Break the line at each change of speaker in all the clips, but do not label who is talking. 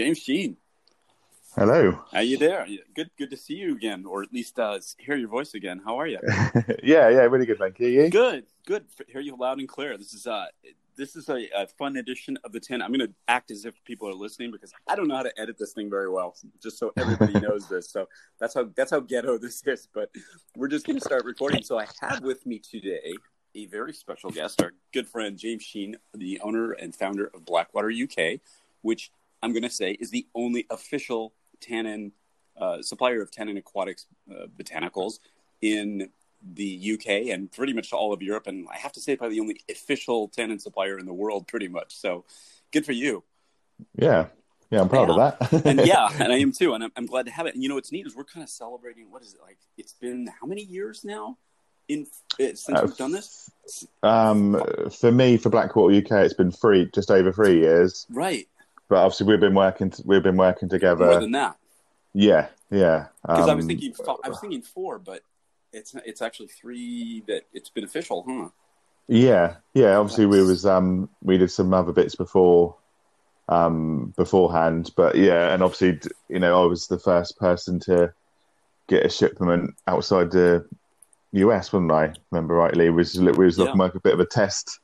James Sheen.
Hello.
How are you there? Good, good to see you again, or at least uh, hear your voice again. How are you?
yeah, yeah, really good, thank you. you?
Good, good. Hear you loud and clear. This is uh, this is a, a fun edition of the Tint. I'm going to act as if people are listening because I don't know how to edit this thing very well. Just so everybody knows this. So that's how that's how ghetto this is. But we're just going to start recording. So I have with me today a very special guest, our good friend James Sheen, the owner and founder of Blackwater UK, which I'm going to say is the only official tannin uh, supplier of tannin aquatics uh, botanicals in the UK and pretty much all of Europe. And I have to say, probably the only official tannin supplier in the world, pretty much. So good for you.
Yeah. Yeah, I'm proud
yeah.
of that.
and yeah, and I am too. And I'm, I'm, glad to have it. And you know, what's neat is we're kind of celebrating, what is it like? It's been how many years now? In, eh, since uh, we've done this,
um, for me, for Blackwater UK, it's been three, just over three years.
Right
but obviously we've been working. We've been working together
more than that.
Yeah, yeah.
Because um, I was thinking, I was thinking four, but it's it's actually three that it's been official, huh?
Yeah, yeah. Obviously, we was um we did some other bits before um beforehand, but yeah, and obviously, you know, I was the first person to get a shipment outside the US, wasn't I? Remember rightly, it was it was looking yeah. like a bit of a test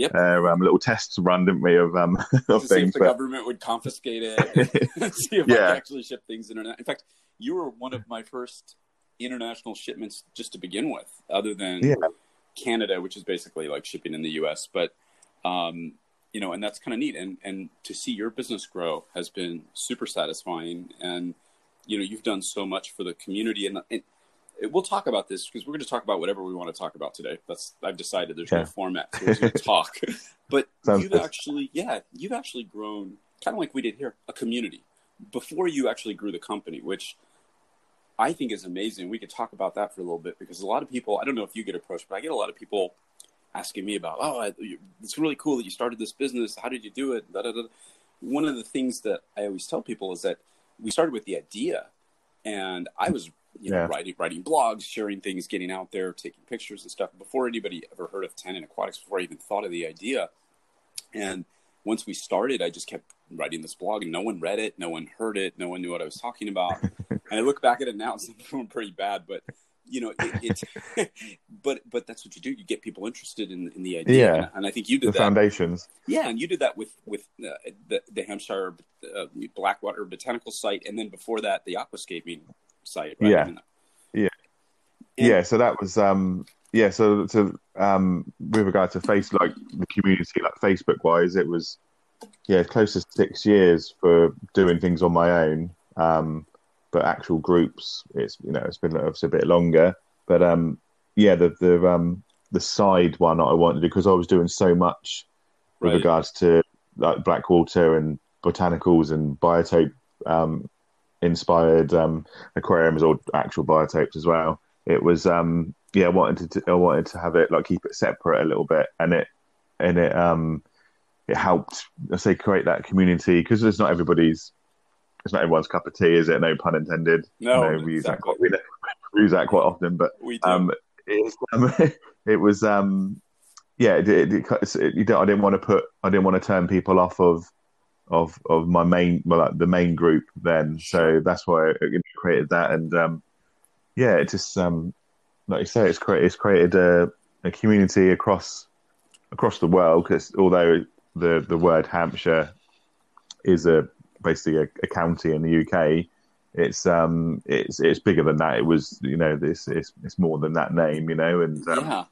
Yep.
Uh, um, little tests run, didn't we, of um of
to
things?
See if the but... government would confiscate it. see if yeah. I could actually ship things internet. In fact, you were one of my first international shipments just to begin with, other than
yeah.
Canada, which is basically like shipping in the U.S. But um, you know, and that's kind of neat. And and to see your business grow has been super satisfying. And you know, you've done so much for the community, and, and we'll talk about this because we're going to talk about whatever we want to talk about today. That's I've decided. There's no format, so to talk. but Sounds you've good. actually, yeah, you've actually grown kind of like we did here, a community before you actually grew the company, which I think is amazing. We could talk about that for a little bit because a lot of people. I don't know if you get approached, but I get a lot of people asking me about, oh, it's really cool that you started this business. How did you do it? Da, da, da. One of the things that I always tell people is that we started with the idea, and I was you know, yeah. writing writing blogs, sharing things, getting out there, taking pictures and stuff. Before anybody ever heard of Tannin Aquatics, before I even thought of the idea, and once we started, I just kept writing this blog, and no one read it, no one heard it, no one knew what I was talking about. and I look back at it now, it's doing pretty bad, but you know, it, it's but but that's what you do. You get people interested in in the idea,
yeah.
and, and I think you did
the
that.
foundations.
Yeah, and you did that with with uh, the the Hampshire uh, Blackwater Botanical Site, and then before that, the aquascaping site. Right?
Yeah, yeah, and, yeah. So that was um, yeah. So so um, with regard to face like the community, like Facebook wise, it was yeah close to six years for doing things on my own. Um, but actual groups, it's you know it's been obviously a bit longer. But um, yeah, the the um the side one I wanted because I was doing so much with right. regards to like Blackwater and botanicals and biotope um, inspired um, aquariums or actual biotopes as well. It was um, yeah, I wanted to I wanted to have it like keep it separate a little bit, and it and it um it helped I say create that community because it's not everybody's it's not everyone's cup of tea, is it? No pun intended.
No,
no we, use that quite, we, use that quite often, but
we do. Um,
it, um, it was um yeah, it, it, it, you don't, I didn't want to put I didn't want to turn people off of of of my main well like the main group then. So that's why I created that. And um yeah it just um like you say it's created it's created a, a community across across the world because although the the word Hampshire is a basically a, a, county in the UK it's um it's it's bigger than that. It was you know this it's it's more than that name you know and um,
yeah.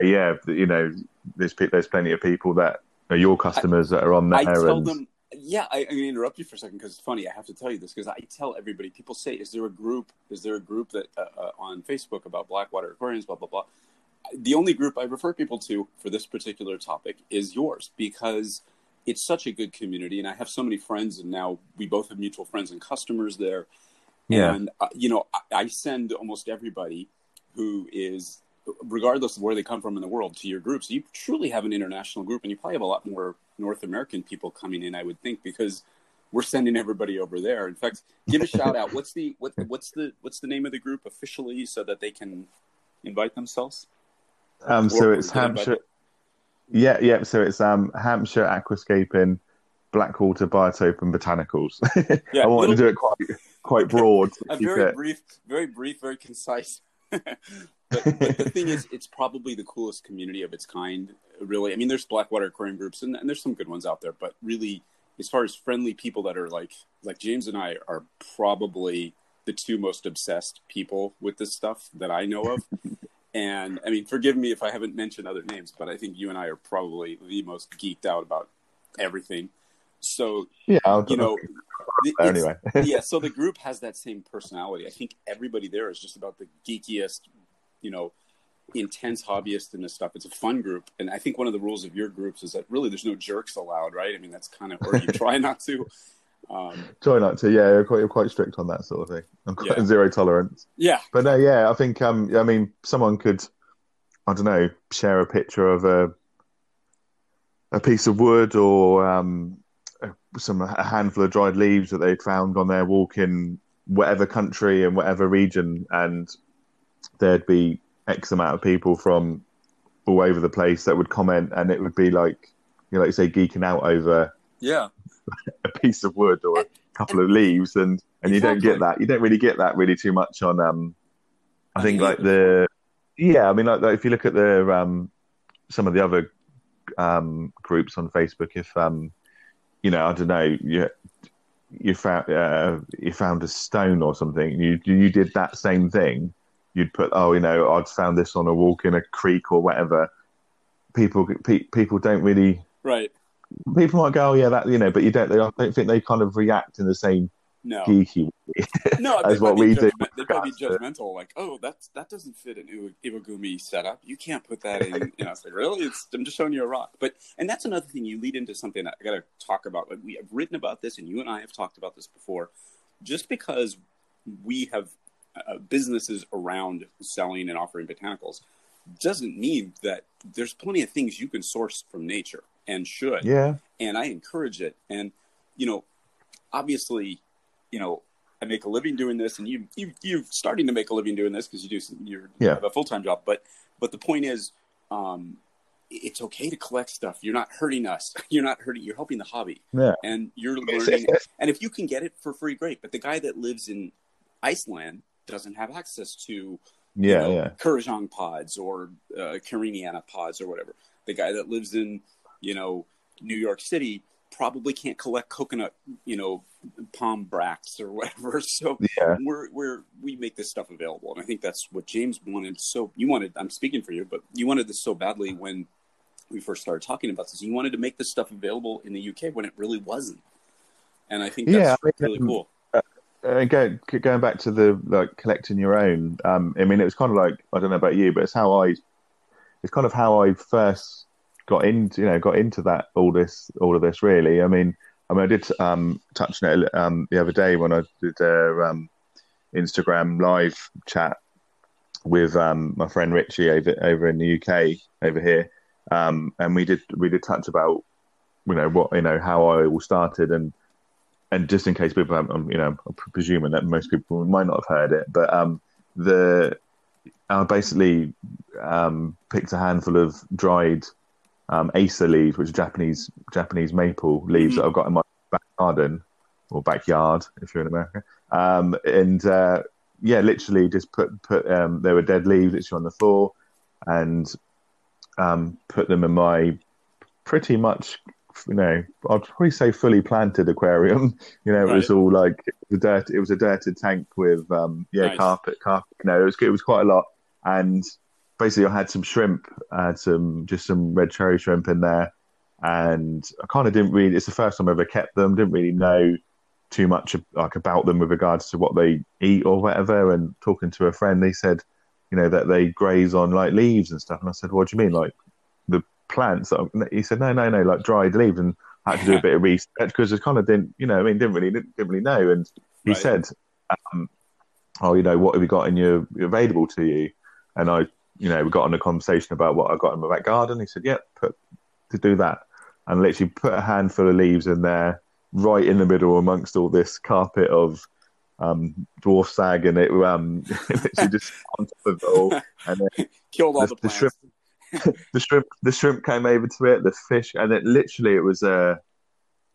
yeah you know there's there's plenty of people that are your customers I, that are on there
I
and,
them yeah, I, I mean, interrupt you for a second because it's funny. I have to tell you this because I tell everybody. People say, "Is there a group? Is there a group that uh, uh, on Facebook about Blackwater aquariums?" Blah blah blah. The only group I refer people to for this particular topic is yours because it's such a good community, and I have so many friends, and now we both have mutual friends and customers there. Yeah. And uh, you know, I, I send almost everybody who is regardless of where they come from in the world to your group. So you truly have an international group, and you probably have a lot more North American people coming in, I would think, because we're sending everybody over there. In fact, give a shout out. What's the what, what's the what's the name of the group officially so that they can invite themselves?
Um, so it's Hampshire. Yeah, yeah. So it's um Hampshire Aquascaping, Blackwater Biotope and Botanicals. Yeah, I wanted little, to do it quite quite broad.
a very brief, very brief, very concise. but, but, the thing is, it's probably the coolest community of its kind. Really, I mean, there's Blackwater aquarium groups, and, and there's some good ones out there. But really, as far as friendly people that are like like James and I are probably the two most obsessed people with this stuff that I know of. and I mean, forgive me if I haven't mentioned other names, but I think you and I are probably the most geeked out about everything. So
yeah,
I'll, you know,
anyway,
yeah. So the group has that same personality. I think everybody there is just about the geekiest, you know, intense hobbyist in this stuff. It's a fun group, and I think one of the rules of your groups is that really there's no jerks allowed, right? I mean, that's kind of or you try not to. Um,
try not to, yeah. You're quite, you're quite strict on that sort of thing. I'm quite yeah. zero tolerance.
Yeah,
but no, yeah. I think, um, I mean, someone could, I don't know, share a picture of a a piece of wood or um, some a handful of dried leaves that they'd found on their walk in whatever country and whatever region, and there'd be X amount of people from all over the place that would comment, and it would be like, you know, like you say, geeking out over
yeah
a piece of wood or a couple of leaves, and and exactly. you don't get that. You don't really get that really too much on. Um, I think like the yeah, I mean like, like if you look at the um some of the other um groups on Facebook, if um you know I don't know you you found uh, you found a stone or something, you you did that same thing you'd put, oh, you know, I'd found this on a walk in a creek or whatever. People, pe- people don't really.
Right.
People might go, oh yeah, that you know, but you don't. They, I don't think they kind of react in the same
no.
geeky way
no, as what we do. They probably be judgmental, like, oh, that's that doesn't fit an Iwagumi setup. You can't put that in. You know, it's like really, it's, I'm just showing you a rock. But and that's another thing. You lead into something that I got to talk about. Like we have written about this, and you and I have talked about this before. Just because we have uh, businesses around selling and offering botanicals doesn't mean that there's plenty of things you can source from nature and should.
Yeah.
And I encourage it. And, you know, obviously, you know, I make a living doing this and you, you, you're starting to make a living doing this because you do some, you're, yeah. you have a full-time job. But, but the point is, um, it's okay to collect stuff. You're not hurting us. You're not hurting. You're helping the hobby.
Yeah.
And you're learning. and if you can get it for free, great. But the guy that lives in Iceland doesn't have access to
yeah, you know, yeah.
Kurrajong pods or uh, Cariniana pods or whatever. The guy that lives in, you know, New York City probably can't collect coconut, you know, palm bracts or whatever. So yeah. we're we're we make this stuff available, and I think that's what James wanted. So you wanted, I'm speaking for you, but you wanted this so badly when we first started talking about this. You wanted to make this stuff available in the UK when it really wasn't, and I think that's yeah, really um, cool
uh, go, going back to the like collecting your own. Um, I mean, it was kind of like I don't know about you, but it's how I. It's kind of how I first got into you know got into that all this all of this really. I mean, I mean I did um, touch on it um, the other day when I did a um, Instagram live chat with um, my friend Richie over over in the UK over here, um, and we did we did touch about you know what you know how I all started and and just in case people, I'm, you know, I'm presuming that most people might not have heard it, but um, the I basically um, picked a handful of dried um, Acer leaves, which are Japanese Japanese maple leaves mm-hmm. that I've got in my back garden or backyard if you're in America, um, and uh, yeah, literally just put put um, there were dead leaves literally on the floor, and um, put them in my pretty much you know, I'd probably say fully planted aquarium. You know, it right. was all like the dirt. It was a dirted tank with um, yeah, nice. carpet, carpet. You know, it was it was quite a lot. And basically, I had some shrimp, I had some just some red cherry shrimp in there, and I kind of didn't really. It's the first time I ever kept them. Didn't really know too much like about them with regards to what they eat or whatever. And talking to a friend, they said, you know, that they graze on like leaves and stuff. And I said, what do you mean, like the plants. He said, no, no, no, like dried leaves. And I had to do a bit of research because I kind of didn't, you know, I mean, didn't really didn't, didn't really know. And he right. said, um, "Oh, you know, what have you got in your available to you?" And I, you know, we got on a conversation about what I got in my back garden. He said, "Yep, yeah, put to do that," and literally put a handful of leaves in there, right in the middle amongst all this carpet of um, dwarf sag, and it um, literally just on top of it all, and then
killed all the, the,
the shrimp. the shrimp, the shrimp came over to it. The fish, and it literally, it was a, uh,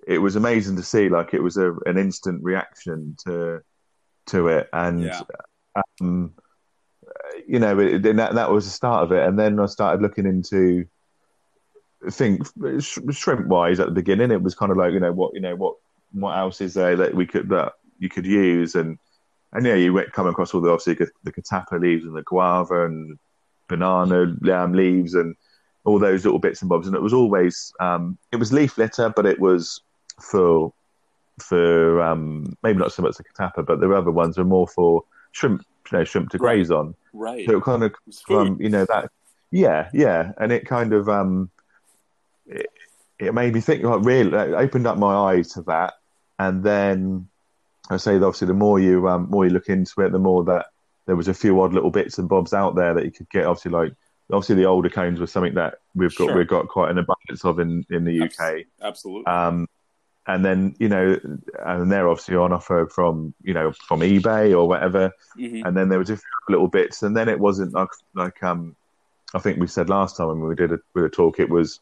it was amazing to see. Like it was a, an instant reaction to, to it, and yeah. um, you know, it, that that was the start of it. And then I started looking into, think shrimp wise at the beginning. It was kind of like you know what you know what what else is there that we could that you could use and and yeah, you come across all the obviously the catappa leaves and the guava and banana um, leaves and all those little bits and bobs. And it was always um, it was leaf litter, but it was for for um, maybe not so much the catappa, but the other ones were more for shrimp, you know, shrimp to graze
right.
on.
Right.
So it kind of from you know that yeah yeah, and it kind of um it, it made me think like really it opened up my eyes to that, and then I say obviously the more you um, more you look into it, the more that there was a few odd little bits and bobs out there that you could get. Obviously, like obviously the alder cones were something that we've got sure. we've got quite an abundance of in in the UK.
Absolutely.
Um, and then you know, and they're obviously on offer from you know from eBay or whatever. Mm-hmm. And then there was a few little bits, and then it wasn't like like um, I think we said last time when we did a, with a talk, it was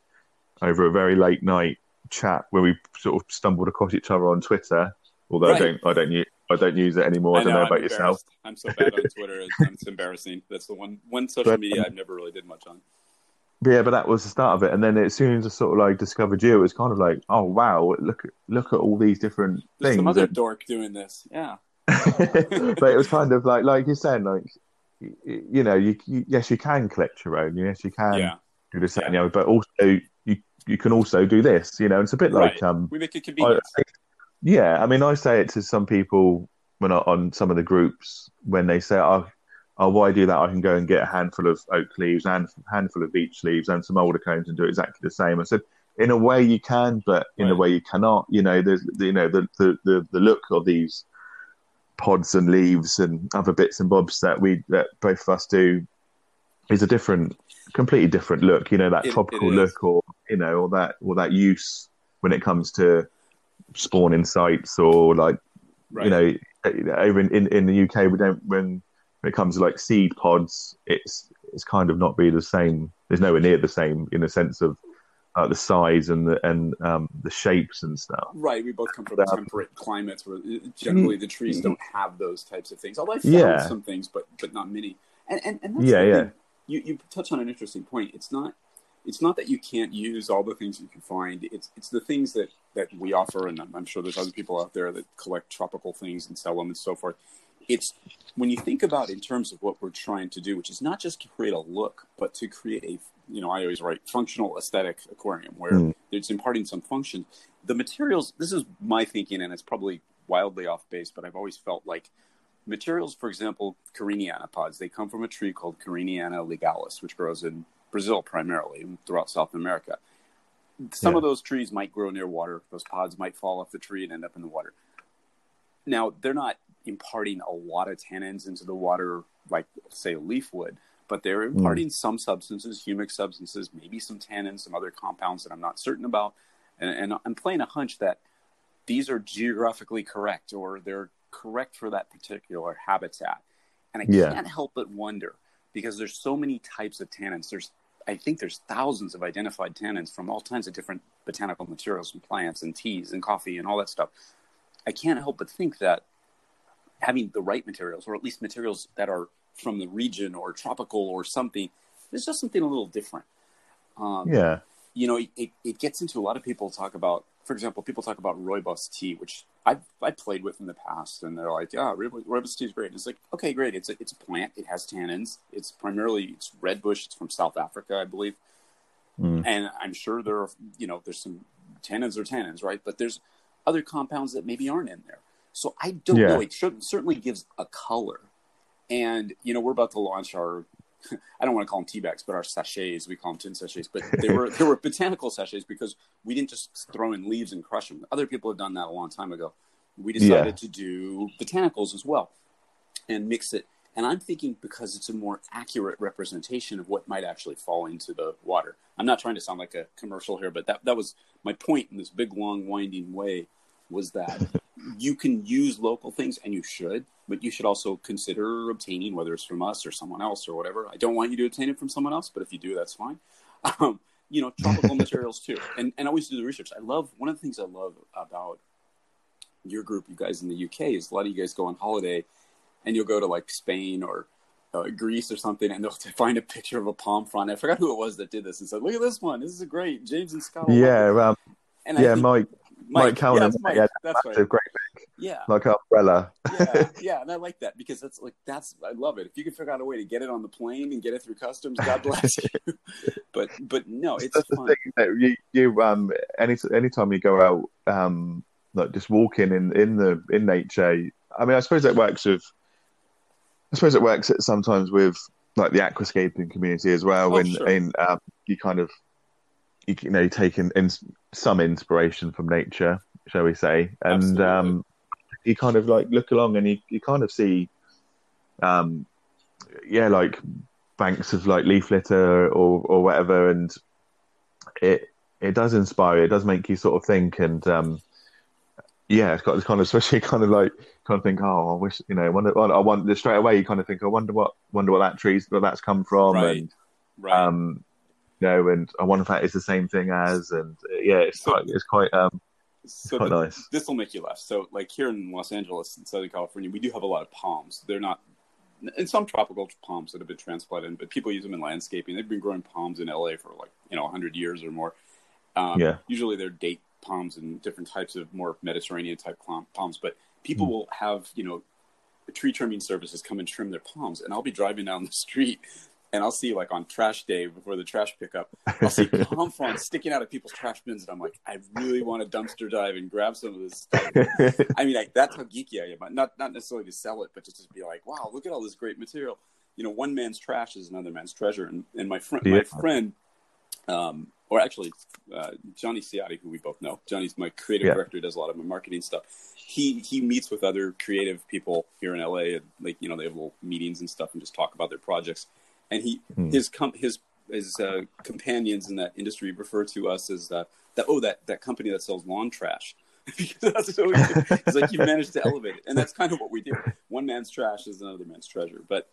over a very late night chat where we sort of stumbled across each other on Twitter Although right. I don't, I don't use, I don't use it anymore. I, I don't know, know about yourself.
I'm so bad on Twitter; it's, embarrassing. That's the one one social but, media I've never really did much on.
Yeah, but that was the start of it, and then as soon as I sort of like discovered you, it was kind of like, oh wow, look at look at all these different There's things.
Some other and... dork doing this, yeah.
but it was kind of like, like you're saying, like you, you know, you, you, yes, you can collect your own, yes, you can yeah. do this, yeah. and the other, but also you you can also do this, you know. It's a bit right. like um,
we make it convenient. I,
yeah, I mean, I say it to some people when I, on some of the groups when they say, "Oh, oh, why do that? I can go and get a handful of oak leaves and a handful of beech leaves and some alder cones and do exactly the same." I said, "In a way, you can, but in right. a way, you cannot. You know, there's you know the, the the the look of these pods and leaves and other bits and bobs that we that both of us do is a different, completely different look. You know, that it, tropical it look, or you know, or that or that use when it comes to spawning sites or like right. you know over in, in, in the UK we don't when when it comes to like seed pods it's it's kind of not be the same there's nowhere near the same in the sense of uh, the size and the and um, the shapes and stuff.
Right, we both come from temperate climates where uh, generally the trees don't have those types of things. Although I found yeah. some things, but but not many. And and, and yeah, yeah. You you touch on an interesting point. It's not it's not that you can't use all the things you can find. It's it's the things that that we offer, and I'm, I'm sure there's other people out there that collect tropical things and sell them and so forth. It's when you think about in terms of what we're trying to do, which is not just to create a look, but to create a you know I always write functional aesthetic aquarium where mm. it's imparting some function. The materials. This is my thinking, and it's probably wildly off base, but I've always felt like materials, for example, Cariniana pods, they come from a tree called Cariniana legalis, which grows in Brazil primarily, throughout South America. Some yeah. of those trees might grow near water. Those pods might fall off the tree and end up in the water. Now, they're not imparting a lot of tannins into the water like, say, leaf would, but they're hmm. imparting mm. some substances, humic substances, maybe some tannins, some other compounds that I'm not certain about. And, and I'm playing a hunch that these are geographically correct or they're correct for that particular habitat. And I yeah. can't help but wonder because there's so many types of tannins. There's I think there's thousands of identified tannins from all kinds of different botanical materials and plants and teas and coffee and all that stuff. I can't help but think that having the right materials, or at least materials that are from the region or tropical or something, there's just something a little different.
Um, yeah.
You know, it, it gets into a lot of people talk about, for example, people talk about rooibos tea, which I've, I played with in the past, and they're like, "Yeah, rooibos tea is great." And it's like, okay, great. It's a it's a plant. It has tannins. It's primarily it's red bush. It's from South Africa, I believe. Mm. And I'm sure there are you know there's some tannins or tannins, right? But there's other compounds that maybe aren't in there. So I don't yeah. know. It should, certainly gives a color. And you know, we're about to launch our I don't want to call them tea bags, but our sachets. We call them tin sachets, but they were they were botanical sachets because we didn't just throw in leaves and crush them. Other people have done that a long time ago. We decided yeah. to do botanicals as well and mix it. And I'm thinking because it's a more accurate representation of what might actually fall into the water. I'm not trying to sound like a commercial here, but that that was my point in this big, long, winding way was that you can use local things and you should, but you should also consider obtaining, whether it's from us or someone else or whatever. I don't want you to obtain it from someone else, but if you do, that's fine. Um, you know, tropical materials too, and and always do the research. I love one of the things I love about your group, you guys in the UK, is a lot of you guys go on holiday, and you'll go to like Spain or uh, Greece or something, and they'll find a picture of a palm frond. I forgot who it was that did this and said, "Look at this one. This is a great James and Scott."
Yeah, um, and yeah, think, Mike Mike, Mike Mike. Yeah, that's right. great big,
yeah,
like umbrella.
yeah, yeah, and I like that because that's like that's I love it. If you can figure out a way to get it on the plane and get it through customs, God bless you. but but no, it's that's fun.
The thing, you you um any anytime you go out um like just walking in in the in nature. I mean, I suppose it works with. I suppose it works sometimes with like the aquascaping community as well. Oh, when sure. in um, you kind of you, know taking in, some inspiration from nature, shall we say, and um, you kind of like look along and you, you kind of see, um, yeah, like banks of like leaf litter or or whatever, and it it does inspire. It does make you sort of think, and um, yeah, it's got this kind of especially kind of like kind of think, oh, I wish you know, I wonder, I wonder straight away. You kind of think, I wonder what wonder what that tree's where that's come from,
right.
and
right.
um, you know, and I wonder if that is the same thing as, and uh, yeah, it's so, quite, it's quite, um, so quite the, nice.
This will make you laugh. So, like here in Los Angeles, in Southern California, we do have a lot of palms. They're not, and some tropical palms that have been transplanted, but people use them in landscaping. They've been growing palms in LA for like you know 100 years or more. Um,
yeah.
Usually they're date palms and different types of more Mediterranean type palms, but people mm. will have you know tree trimming services come and trim their palms, and I'll be driving down the street and I'll see like on trash day before the trash pickup, I'll see palm sticking out of people's trash bins, and I'm like, I really want to dumpster dive and grab some of this stuff. I mean, like, that's how geeky I am. Not not necessarily to sell it, but just to be like, wow, look at all this great material. You know, one man's trash is another man's treasure. And and my friend, yeah. my friend, um, or actually uh, Johnny Ciotti, who we both know, Johnny's my creative yeah. director, does a lot of my marketing stuff. He he meets with other creative people here in LA, and like you know, they have little meetings and stuff, and just talk about their projects and he hmm. his com- his his uh, companions in that industry refer to us as uh, that oh that that company that sells lawn trash. because that's so it's like you managed to elevate it, and that's kind of what we do. One man's trash is another man's treasure. But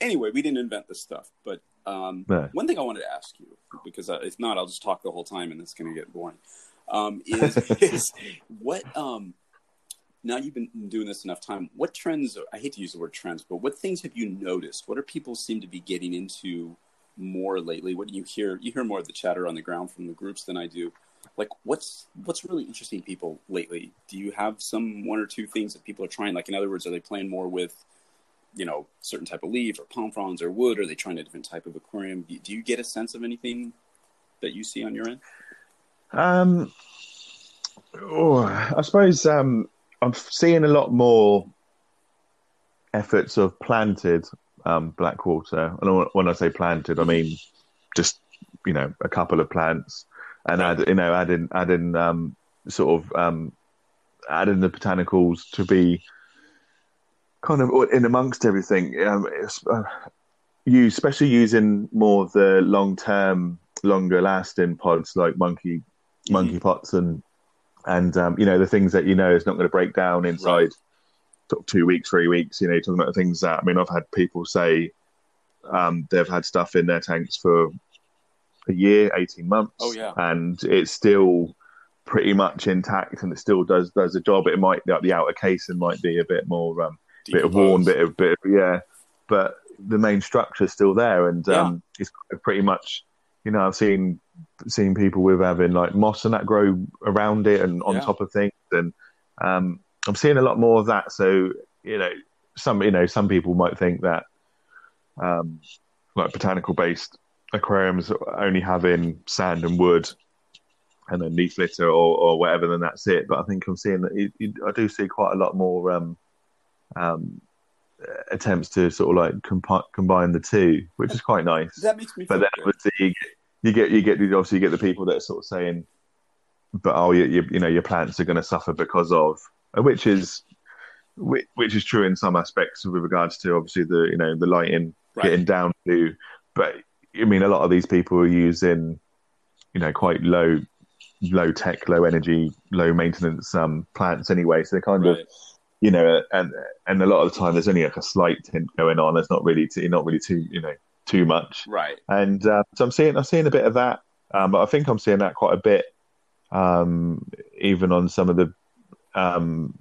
anyway, we didn't invent this stuff. But um, one thing I wanted to ask you, because uh, if not, I'll just talk the whole time, and it's going to get boring. Um, is is what um, now you've been doing this enough time what trends i hate to use the word trends but what things have you noticed? What are people seem to be getting into more lately? What do you hear? You hear more of the chatter on the ground from the groups than i do. Like what's what's really interesting people lately? Do you have some one or two things that people are trying? Like in other words are they playing more with you know certain type of leaf or palm fronds or wood? Are they trying a different type of aquarium? Do, do you get a sense of anything that you see on your end?
Um oh, i suppose um I'm seeing a lot more efforts of planted um, blackwater. And when I say planted, I mean just you know a couple of plants, and add you know adding adding um, sort of um, adding the botanicals to be kind of in amongst everything. Um, uh, you especially using more of the long term, longer lasting pods like monkey mm-hmm. monkey pots and and um, you know the things that you know is not going to break down inside right. sort of two weeks, three weeks. You know, talking about the things that I mean, I've had people say um, they've had stuff in their tanks for a year, eighteen months,
oh, yeah.
and it's still pretty much intact, and it still does does the job. It might like the outer casing might be a bit more, um, bit of worn, bit of bit, of, yeah, but the main structure is still there, and um, yeah. it's pretty much. You know, I've seen seen people with having like moss and that grow around it and on yeah. top of things, and um, I'm seeing a lot more of that. So you know, some you know some people might think that um, like botanical based aquariums only having sand and wood and then leaf litter or, or whatever, then that's it. But I think I'm seeing that it, it, I do see quite a lot more um, um, attempts to sort of like comp- combine the two, which is quite nice.
That makes me.
But then
good.
obviously you get you get you get obviously you get the people that are sort of saying, but oh, you you, you know your plants are going to suffer because of which is which is true in some aspects with regards to obviously the you know the lighting right. getting down to, but I mean a lot of these people are using you know quite low low tech, low energy, low maintenance um, plants anyway, so they're kind right. of you know, and and a lot of the time there's only like a slight tint going on. It's not really too, not really too you know too much.
Right.
And uh, so I'm seeing I'm seeing a bit of that, um, but I think I'm seeing that quite a bit, um, even on some of the, um,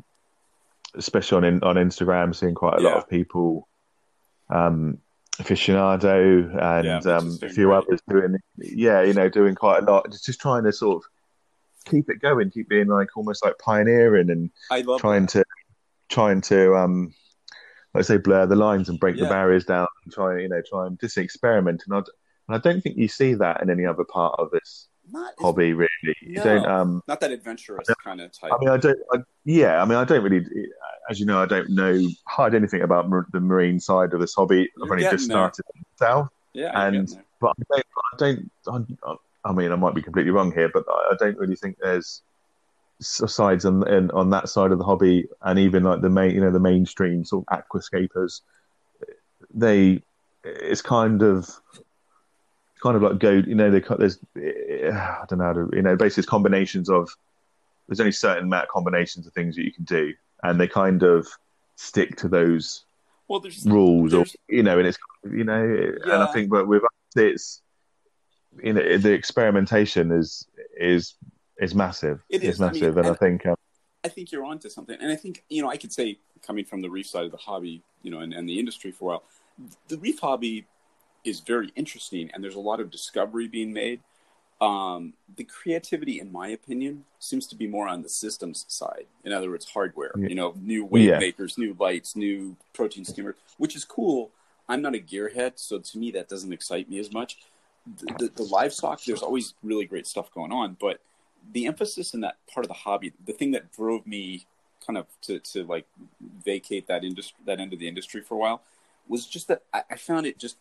especially on on Instagram, seeing quite a yeah. lot of people, um, aficionado and yeah, um, a few great. others doing, yeah, you know, doing quite a lot, just just trying to sort of keep it going, keep being like almost like pioneering and trying that. to trying to um let's say blur the lines and break yeah. the barriers down and try you know try and just experiment. And I, and I don't think you see that in any other part of this not hobby really. No, you don't um
not that adventurous kind of type.
I mean I don't I, yeah I mean I don't really as you know I don't know hard anything about mar- the marine side of this hobby. You're I've only just started
myself.
Yeah and but I don't, I don't I mean I might be completely wrong here but I don't really think there's sides and, in, on that side of the hobby, and even like the main, you know, the mainstream sort of aquascapers, they it's kind of kind of like go, you know, they there's I don't know how to, you know, basically it's combinations of there's only certain amount of combinations of things that you can do, and they kind of stick to those
well, there's,
rules, there's, or you know, and it's you know, yeah. and I think, but with us, it's you know, the experimentation is is is massive. It is it's massive, I mean, and, I think um,
I think you're onto something. And I think you know I could say coming from the reef side of the hobby, you know, and, and the industry for a while, the reef hobby is very interesting, and there's a lot of discovery being made. Um, the creativity, in my opinion, seems to be more on the systems side. In other words, hardware. Yeah. You know, new wave yeah. makers, new lights, new protein skimmers, which is cool. I'm not a gearhead, so to me that doesn't excite me as much. The, the, the livestock, there's always really great stuff going on, but the emphasis in that part of the hobby, the thing that drove me kind of to, to like vacate that industry, that end of the industry for a while, was just that I, I found it just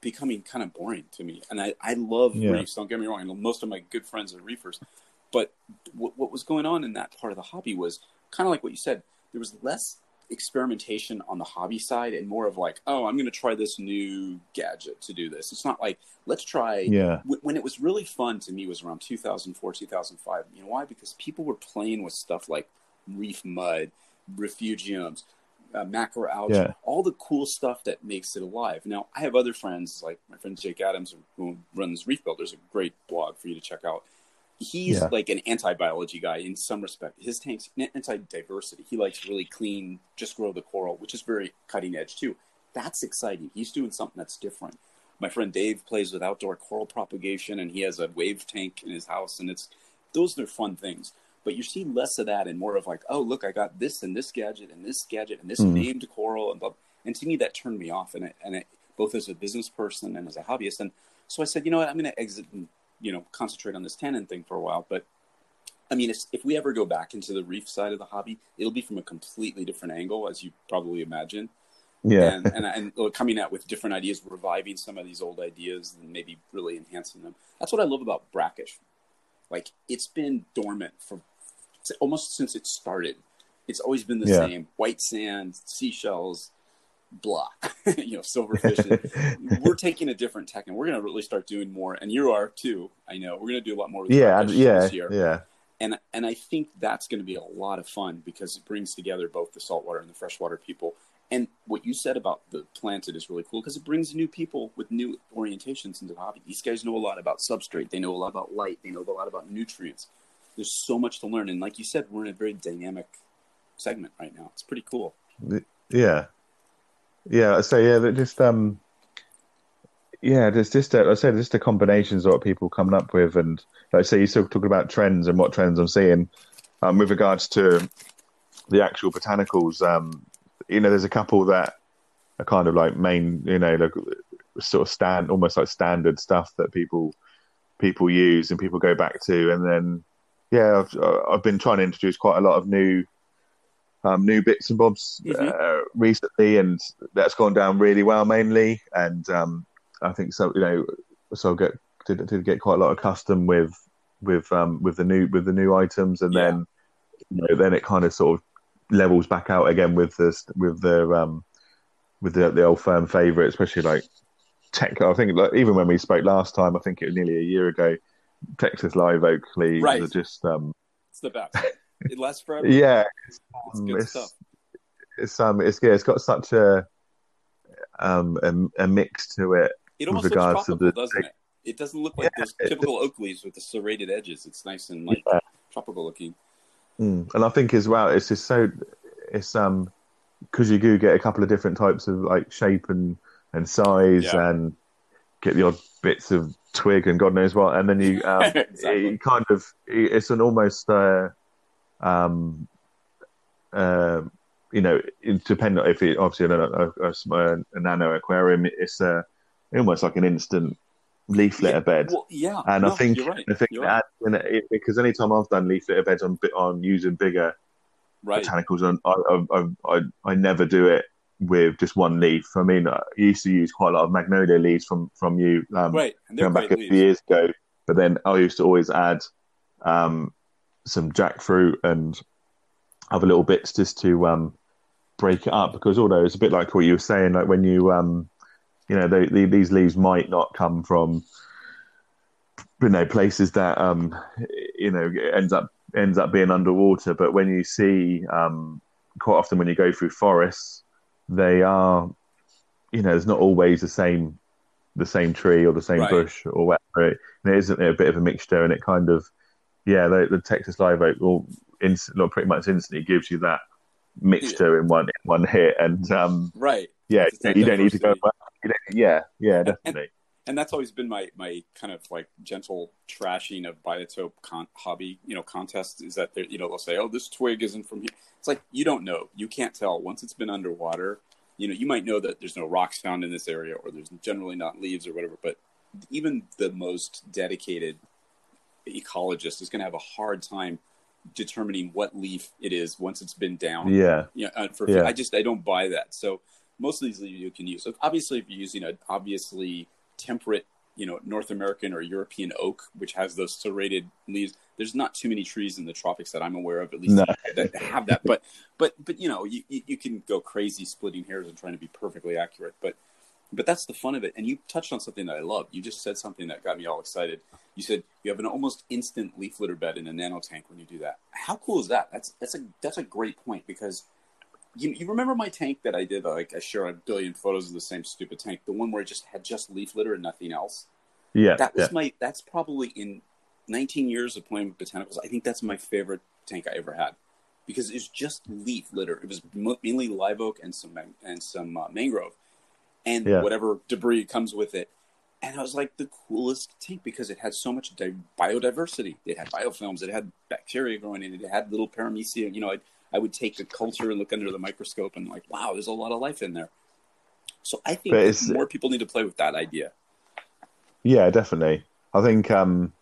becoming kind of boring to me. And I, I love yeah. reefs. Don't get me wrong. Most of my good friends are reefers, but what, what was going on in that part of the hobby was kind of like what you said. There was less experimentation on the hobby side and more of like, oh, I'm going to try this new gadget to do this. It's not like let's try.
Yeah.
When it was really fun to me was around 2004, 2005. You know why? Because people were playing with stuff like reef mud, refugiums, uh, macroalgae, yeah. all the cool stuff that makes it alive. Now, I have other friends like my friend Jake Adams, who runs Reef Builders, a great blog for you to check out he's yeah. like an anti-biology guy in some respect. His tank's anti-diversity. He likes really clean, just grow the coral, which is very cutting edge too. That's exciting. He's doing something that's different. My friend Dave plays with outdoor coral propagation, and he has a wave tank in his house, and it's those are fun things. But you see less of that and more of like, oh look, I got this and this gadget and this gadget and this mm. named coral and blah. And to me, that turned me off, and it, and it, both as a business person and as a hobbyist. And so I said, you know what, I'm going to exit and you know concentrate on this tannin thing for a while. But I mean, if we ever go back into the reef side of the hobby, it'll be from a completely different angle, as you probably imagine.
Yeah,
and, and, and oh, coming out with different ideas, reviving some of these old ideas, and maybe really enhancing them. That's what I love about brackish. Like it's been dormant for almost since it started. It's always been the yeah. same: white sand, seashells, blah, you know, silverfish. we're taking a different tech, and we're going to really start doing more. And you are too. I know we're going to do a lot more. With
yeah, yeah, this year. yeah.
And and I think that's going to be a lot of fun because it brings together both the saltwater and the freshwater people. And what you said about the planted is really cool because it brings new people with new orientations into the hobby. These guys know a lot about substrate. They know a lot about light. They know a lot about nutrients. There's so much to learn. And like you said, we're in a very dynamic segment right now. It's pretty cool.
Yeah, yeah, so yeah, just um, yeah, there's just I said just the combinations of what people coming up with, and like I say, you're still talking about trends and what trends I'm seeing um, with regards to the actual botanicals. Um, you know, there's a couple that are kind of like main, you know, like sort of stand, almost like standard stuff that people people use and people go back to, and then yeah, I've I've been trying to introduce quite a lot of new um, new bits and bobs mm-hmm. uh, recently, and that's gone down really well mainly. And um, I think so. You know, so I get did, did get quite a lot of custom with with um, with the new with the new items, and yeah. then you know, then it kind of sort of levels back out again with this with the um, with the the old firm favorite, especially like tech. I think like, even when we spoke last time, I think it was nearly a year ago. Texas Live Oak leaves right. are just um,
it's the best. It lasts forever.
yeah,
it's, it's good it's, stuff.
It's um, it's yeah, it's got such a um a, a mix to it.
It almost looks tropical, the, doesn't it? It doesn't look like yeah, those typical oak leaves with the serrated edges. It's nice and like yeah. tropical looking.
Mm. And I think as well, it's just so it's um because you do get a couple of different types of like shape and and size yeah. and get the odd bits of twig and God knows what, and then you um, exactly. it kind of it's an almost uh, um uh, you know depending if it obviously a, a, a, a nano aquarium, it's a almost like an instant leaf litter
yeah,
bed.
Well, yeah,
and
no,
I think
right.
I think that, right. it, because anytime I've done leaf litter beds on on using bigger right. botanicals, and I, I, I I never do it with just one leaf. I mean, I used to use quite a lot of magnolia leaves from from you um,
right.
going back a few years ago, but then I used to always add um, some jackfruit and other little bits just to um, break it up because although it's a bit like what you were saying, like when you um, you know, they, they, these leaves might not come from, you know, places that, um, you know, ends up ends up being underwater. But when you see, um, quite often when you go through forests, they are, you know, there's not always the same the same tree or the same right. bush or whatever. It isn't a bit of a mixture, and it kind of, yeah, the, the Texas live oak will inst- pretty much instantly gives you that mixture yeah. in one in one hit, and um,
right,
yeah, you don't need to go yeah, yeah, definitely.
And, and, that's always been my my kind of like gentle trashing of biotope con- hobby, you know, contests is that you know they'll say, "Oh, this twig isn't from here." It's like you don't know, you can't tell. Once it's been underwater, you know, you might know that there's no rocks found in this area, or there's generally not leaves or whatever. But even the most dedicated ecologist is going to have a hard time determining what leaf it is once it's been down.
Yeah.
Yeah. Uh, you know, for, yeah. I just I don't buy that. So most of these leaves you can use. So obviously, if you're using an obviously temperate, you know, North American or European oak, which has those serrated leaves, there's not too many trees in the tropics that I'm aware of, at least
no.
that have that. But but but you know, you you can go crazy splitting hairs and trying to be perfectly accurate. But but that's the fun of it. And you touched on something that I love. You just said something that got me all excited. You said you have an almost instant leaf litter bed in a nano tank when you do that. How cool is that? That's that's a that's a great point because you, you remember my tank that I did? Like I share a billion photos of the same stupid tank, the one where it just had just leaf litter and nothing else.
Yeah,
that was
yeah.
my. That's probably in 19 years of playing with botanicals. I think that's my favorite tank I ever had because it's just leaf litter. It was mainly live oak and some and some uh, mangrove, and yeah. whatever debris comes with it. And I was like the coolest tank because it had so much di- biodiversity. It had biofilms. It had bacteria growing in it. It had little paramecia. You know, it, I would take a culture and look under the microscope and like, wow, there's a lot of life in there. So I think more people need to play with that idea.
Yeah, definitely. I think um,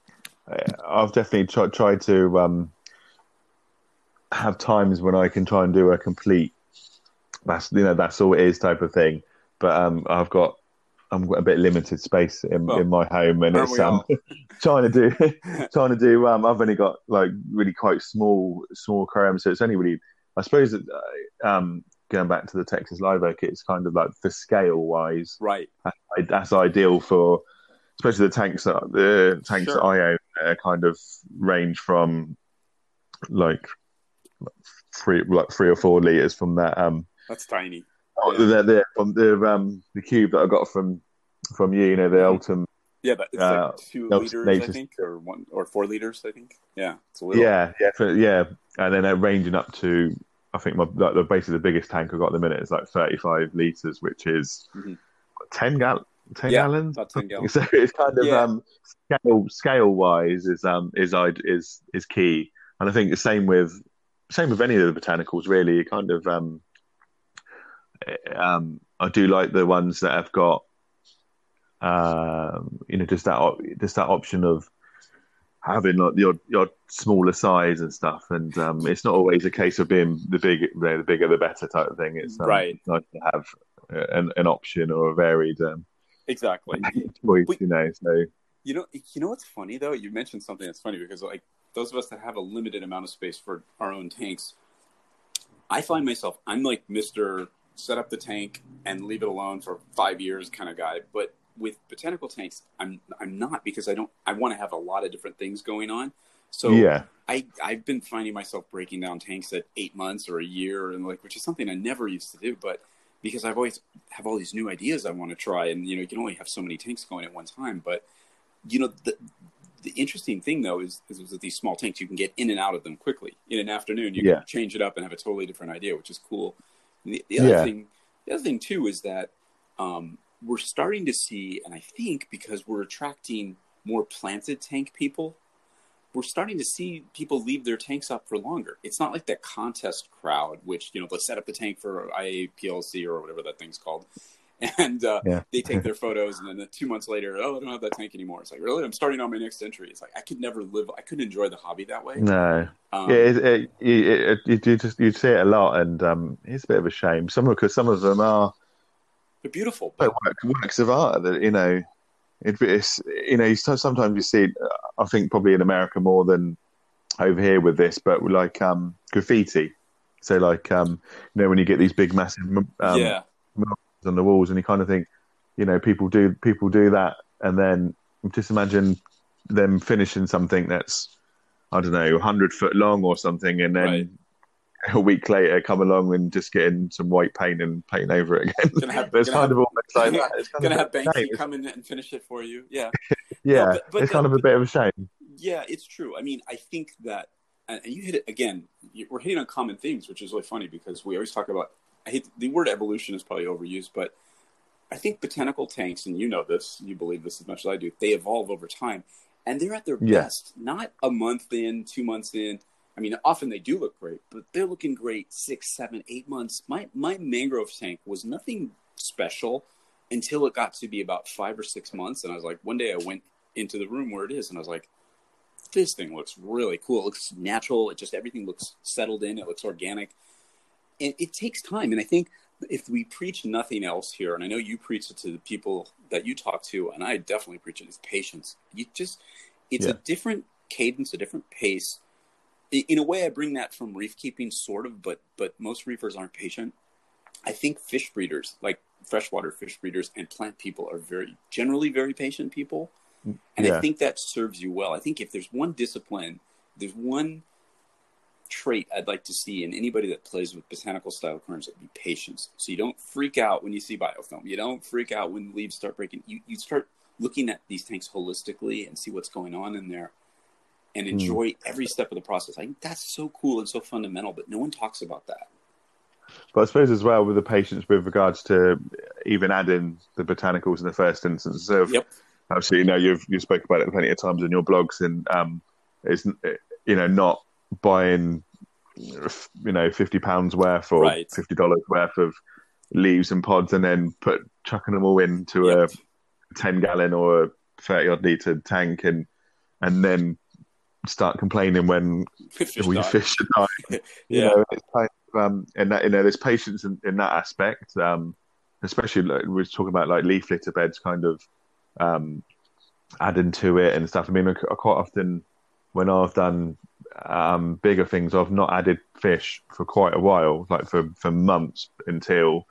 I've definitely tried try to um, have times when I can try and do a complete that's you know that's all it is type of thing. But um, I've got I'm a bit limited space in, well, in my home, and it's um, trying to do trying to do. Um, I've only got like really quite small small aquarium, so it's only really. I suppose that uh, um, going back to the Texas Live Oak, it's kind of like the scale wise,
right?
That's, that's ideal for, especially the tanks that the tanks sure. that I own uh, kind of range from like three like three or four liters from that. Um,
that's tiny.
Oh, the, the, from the um the cube that I got from from you, you know, the mm-hmm. ultimate.
Yeah, but it's uh, like two liters. I think, or one or four liters, I think. Yeah, it's a little.
Yeah, yeah, for, yeah, and then uh, ranging up to, I think my like, the basically the biggest tank I got at the minute is like thirty-five liters, which is mm-hmm. ten gal. 10
yeah,
gallons.
About 10 gallons.
So it's kind of yeah. um, scale scale wise is um is is is key, and I think the same with same with any of the botanicals really. You kind of um um, I do like the ones that have got, um, you know, just that just that option of having like the odd smaller size and stuff, and um, it's not always a case of being the big, the bigger the better type of thing. It's um,
right.
nice to have an, an option or a varied um,
exactly
choice, but, you know. So
you know, you know what's funny though? You mentioned something that's funny because like those of us that have a limited amount of space for our own tanks, I find myself I'm like Mister set up the tank and leave it alone for five years kind of guy, but with botanical tanks, I'm I'm not because I don't I want to have a lot of different things going on. So
yeah,
I I've been finding myself breaking down tanks at eight months or a year, and like which is something I never used to do, but because I've always have all these new ideas I want to try, and you know you can only have so many tanks going at one time. But you know the the interesting thing though is, is with these small tanks you can get in and out of them quickly in an afternoon. You
yeah.
can change it up and have a totally different idea, which is cool. The, the, other
yeah.
thing, the other thing too is that um, we're starting to see, and I think because we're attracting more planted tank people, we're starting to see people leave their tanks up for longer. It's not like that contest crowd, which you know, let's set up the tank for IA PLC or whatever that thing's called, and uh,
yeah.
they take their photos, and then two months later, oh, I don't have that tank anymore. It's like, really? I'm starting on my next entry. It's like I could never live. I couldn't enjoy the hobby that way.
No,
Um,
yeah, it, it, it, it, you just you see it a lot, and um, it's a bit of a shame. Some because some of them are
they're beautiful.
like work, works of art that you know. It, it's you know sometimes you see I think probably in America more than over here with this, but like um, graffiti. So like um, you know when you get these big massive um,
yeah,
on the walls, and you kind of think, you know, people do people do that, and then just imagine them finishing something that's I don't know, hundred foot long or something, and then
Right.
a week later come along and just getting some white paint and paint over it again.
Gonna have-
it's kind
have-
of almost like that. It's kind
gonna have
shame.
Banksy come in and finish it for you. Yeah,
Yeah,
No, but- but
it's kind of a bit of a shame.
yeah, it's true. I mean, I think that, and and you hit it again. We're hitting on common themes, which is really funny because we always talk about. I hate the word evolution is probably overused, but I think botanical tanks, and you know this, you believe this as much as I do. They evolve over time, and they're at their
Yeah.
best. Not a month in, two months in. I mean, often they do look great, but they're looking great six, seven, eight months. My my mangrove tank was nothing special until it got to be about five or six months, and I was like, one day I went into the room where it is, and I was like, this thing looks really cool. It looks natural. It just everything looks settled in. It looks organic. And it takes time. And I think if we preach nothing else here, and I know you preach it to the people that you talk to, and I definitely preach it, is patience. You just it's
Yeah.
a different cadence, a different pace. In a way, I bring that from reef keeping, sort of, but but most reefers aren't patient. I think fish breeders, like freshwater fish breeders and plant people, are very generally very patient people. Mm, and I think that serves you well. I think if there's one discipline, there's one trait I'd like to see in anybody that plays with botanical style aquariums, it'd be patience. So you don't freak out when you see biofilm. You don't freak out when the leaves start breaking. You, you start looking at these tanks holistically and see what's going on in there and enjoy every step of the process. I think that's so cool and so fundamental, but no one talks about that.
But I suppose as well with the patience with regards to even adding the botanicals in the first instance. So
Yep.
obviously, you know, you've you spoke about it plenty of times in your blogs, and um, it's you know not buying you know fifty pounds worth or
Right.
fifty dollars worth of leaves and pods, and then put chucking them all into
Yep.
a ten gallon or a thirty odd liter tank, and and then start complaining when
Fish
we
die.
fish die. you
Yeah.
know, it's kind of, um, and that you know, there's patience in, in that aspect. Um, especially like, we we're talking about like leaf litter beds, kind of um, adding to it and stuff. I mean, I, I quite often when I've done um, bigger things, I've not added fish for quite a while, like for for months until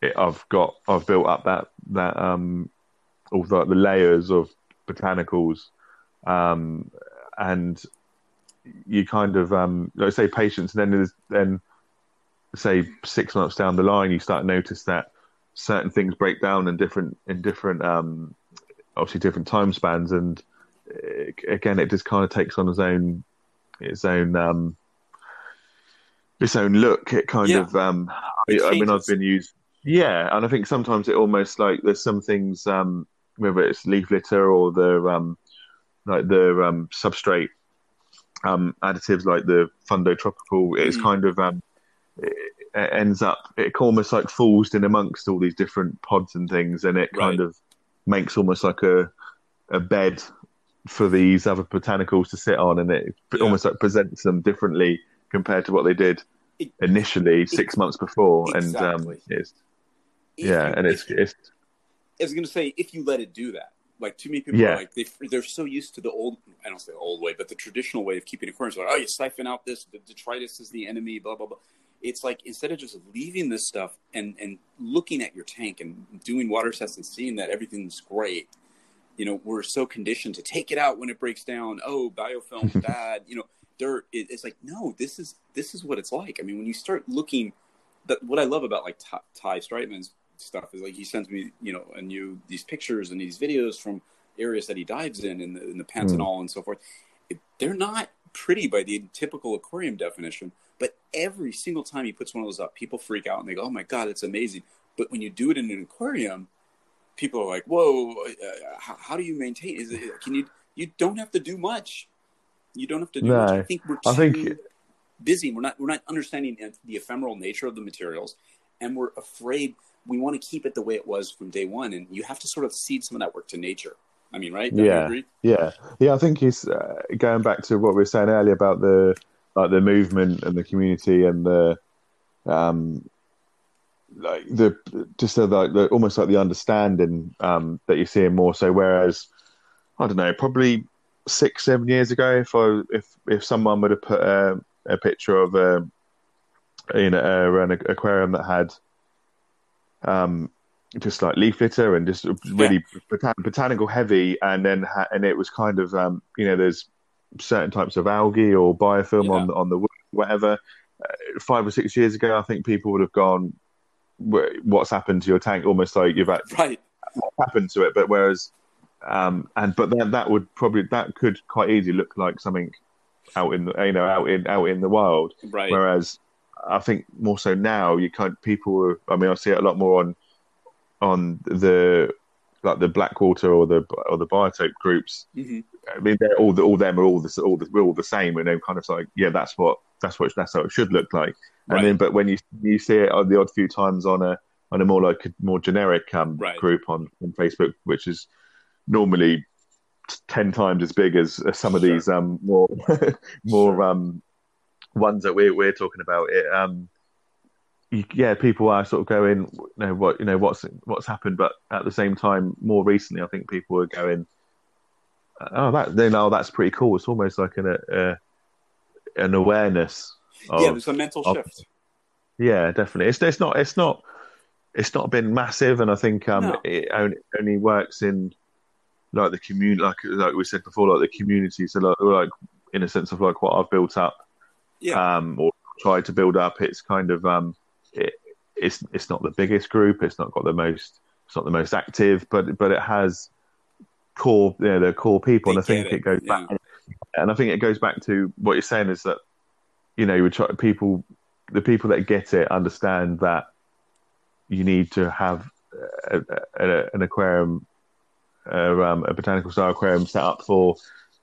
it, I've got I've built up that that um, all the, the layers of botanicals. Um, and you kind of um let's say patience and then then say six months down the line you start to notice that certain things break down in different in different um obviously different time spans and uh, again it just kind of takes on its own its own um its own look it kind
Yeah.
of um I, I mean i've been used yeah and i think sometimes it almost like there's some things um whether it's leaf litter or the um like the um substrate um additives like the fundo tropical it's
Mhm.
kind of um it, it ends up it almost like falls in amongst all these different pods and things and it kind
Right.
of makes almost like a a bed for these other botanicals to sit on, and it yeah. almost like presents them differently compared to what they did initially it, six months before. Exactly. And um, it's yeah, you, and it's it's.
I was going to say if you let it do that, like too many people yeah. are like they they're so used to the old I don't say the old way, but the traditional way of keeping aquariums. Like oh, you siphon out this, the detritus is the enemy, blah blah blah. It's like instead of just leaving this stuff and and looking at your tank and doing water tests and seeing that everything's great, you know, we're so conditioned to take it out when it breaks down. Oh, biofilm bad, you know, dirt. It, it's like no, this is this is what it's like. I mean, when you start looking, that what I love about like Ty, Ty Streitman's stuff is like he sends me, you know, a new these pictures and these videos from areas that he dives in, in the, in the Pantanal mm. and so forth. It, they're not pretty by the typical aquarium definition, but every single time he puts one of those up, people freak out and they go, "Oh my god, it's amazing!" But when you do it in an aquarium, people are like, "Whoa, uh, how, how, do you maintain? Is it, can you? You don't have to do much. You don't have to do no, much. I think we're too I think... busy. We're not. We're not understanding the ephemeral nature of the materials, and we're afraid we want to keep it the way it was from day one, and you have to sort of cede some of that work to nature. I mean, right? Don't
yeah, yeah, yeah. I think it's uh, going back to what we were saying earlier about the like the movement and the community and the um like the just the, like the almost like the understanding um that you're seeing more so whereas i don't know probably six seven years ago if i if if someone would have put a, a picture of a you know an aquarium that had um, just like leaf litter and just really yeah. botanical heavy, and then ha- and it was kind of um, you know there's certain types of algae or biofilm yeah. on on the whatever. Uh, five or six years ago, I think people would have gone, "What's happened to your tank?" Almost like you've had,
right.
what happened to it. But whereas, um, and but then that would probably that could quite easily look like something out in the you know out in out in the wild.
Right.
Whereas I think more so now you kind people. I mean, I see it a lot more on on the like the Blackwater or the or the Biotope groups.
Mm-hmm.
I mean, they're all the, all them are all the all the we're all the same, and they're kind of like, yeah, that's what that's what that's how it should look like. And right. then, but when you you see it on the odd few times on a on a more like a more generic um, right. group on, on Facebook, which is normally ten times as big as, as some of sure. these um more more um ones that we're we're talking about, it um, you, yeah, people are sort of going, you know, what you know, what's what's happened, but at the same time, more recently, I think people are going, oh, that they know that's pretty cool. It's almost like an a, an awareness.
Of, yeah, there's a mental of, shift.
Yeah, definitely. It's it's not it's not it's not been massive, and I think um, no. it only, only works in like the community, like like we said before, like the community. So like, like in a sense of like what I've built up
yeah.
um, or tried to build up. It's kind of um, it, it's it's not the biggest group. It's not got the most. It's not the most active, but but it has core. You know, the core people, they and I think it, it goes yeah. back. And I think it goes back to what you're saying is that you know you would try people, the people that get it understand that you need to have uh, uh, a, a, an aquarium, uh, um, a botanical style aquarium set up for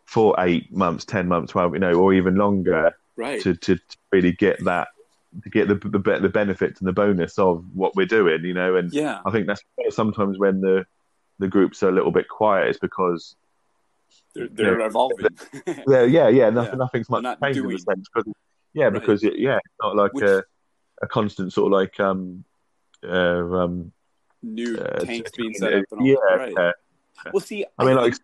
for eight months, ten months, twelve, you know, or even longer,
right.
to, to, to really get that to get the, the the benefits and the bonus of what we're doing, you know. And
yeah,
I think that's sometimes when the the groups are a little bit quiet, is because
they're, they're you know, evolving.
They're, yeah, yeah, nothing, yeah. nothing's much changed in the sense. Because, yeah, right. because it, yeah, it's not like Which, a a constant sort of like um uh, um
new uh, tanks being set up.
And all. Yeah, right. uh,
well, see,
I, I mean, like,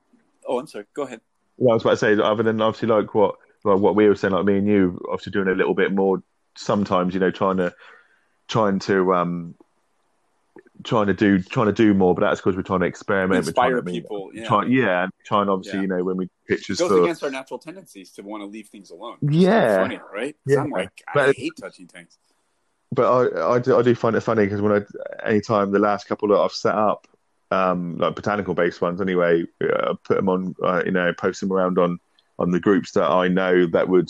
oh, I'm sorry. Go ahead.
Yeah, I was about to say, other than obviously like what well, what we were saying, like me and you, obviously doing a little bit more sometimes, you know, trying to trying to um trying to do trying to do more, but that's because we're trying to experiment.
Inspire
we're
people, yeah.
Try, yeah, trying obviously, yeah. you know, when we pictures
it goes
for,
against our natural tendencies to want to leave things alone.
Yeah,
funny, right? Yeah, I'm like, I hate touching things.
But I, I do, I do find it funny because when I, anytime the last couple that I've set up, um, like botanical based ones anyway, uh, put them on, uh, you know, post them around on on the groups that I know that would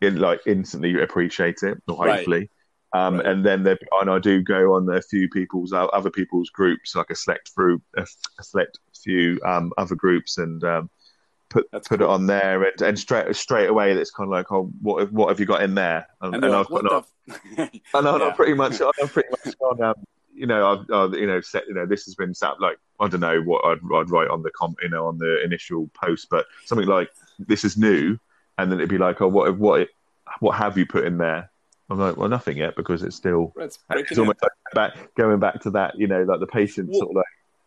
in, like instantly appreciate it, or hopefully. Um, right. And then there, and I do go on a few people's other people's groups, like a select through a, a select few um, other groups, and um, put That's put cool. it on there, and, and straight straight away, it's kind of like, oh, what what have you got in there?
And, and, and I've put,
the... and I'm yeah. pretty much I'm pretty much on um, you know, I've, I've, you know, set, you know, this has been sat like I don't know what I'd, I'd write on the com, you know, on the initial post, but something like this is new, and then it'd be like, oh, what, what, what have you put in there? I'm like, well, nothing yet because it's still.
It's,
it's almost like back, going back to that, you know, like the patient well, sort of like.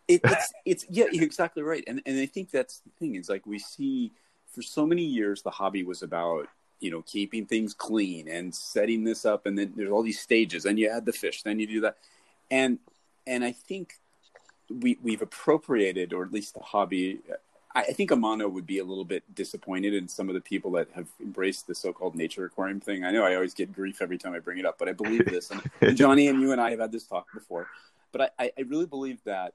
it, it's it's yeah, you're exactly right, and and I think that's the thing is like we see for so many years the hobby was about you know keeping things clean and setting this up, and then there's all these stages, and you add the fish, then you do that, and and I think we we've appropriated, or at least the hobby. I, I think Amano would be a little bit disappointed in some of the people that have embraced the so-called nature aquarium thing. I know I always get grief every time I bring it up, but I believe this, and, Johnny and you and I have had this talk before. But I, I really believe that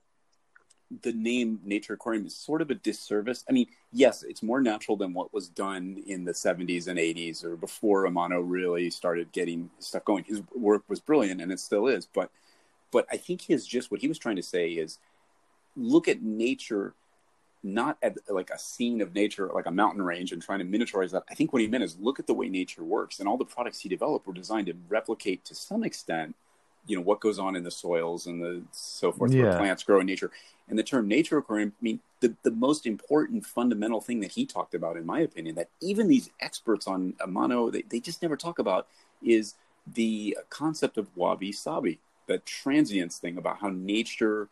the name Nature Aquarium is sort of a disservice. I mean, yes, it's more natural than what was done in the 70s and 80s or before Amano really started getting stuff going. His work was brilliant and it still is, but but I think his just what he was trying to say is look at nature not at like a scene of nature like a mountain range and trying to miniaturize that. I think what he meant is look at the way nature works and all the products he developed were designed to replicate to some extent you know what goes on in the soils and the so forth yeah. where plants grow in nature and the term nature aquarium i mean the, the most important fundamental thing that he talked about in my opinion that even these experts on amano they, they just never talk about is the concept of wabi sabi that transience thing about how nature,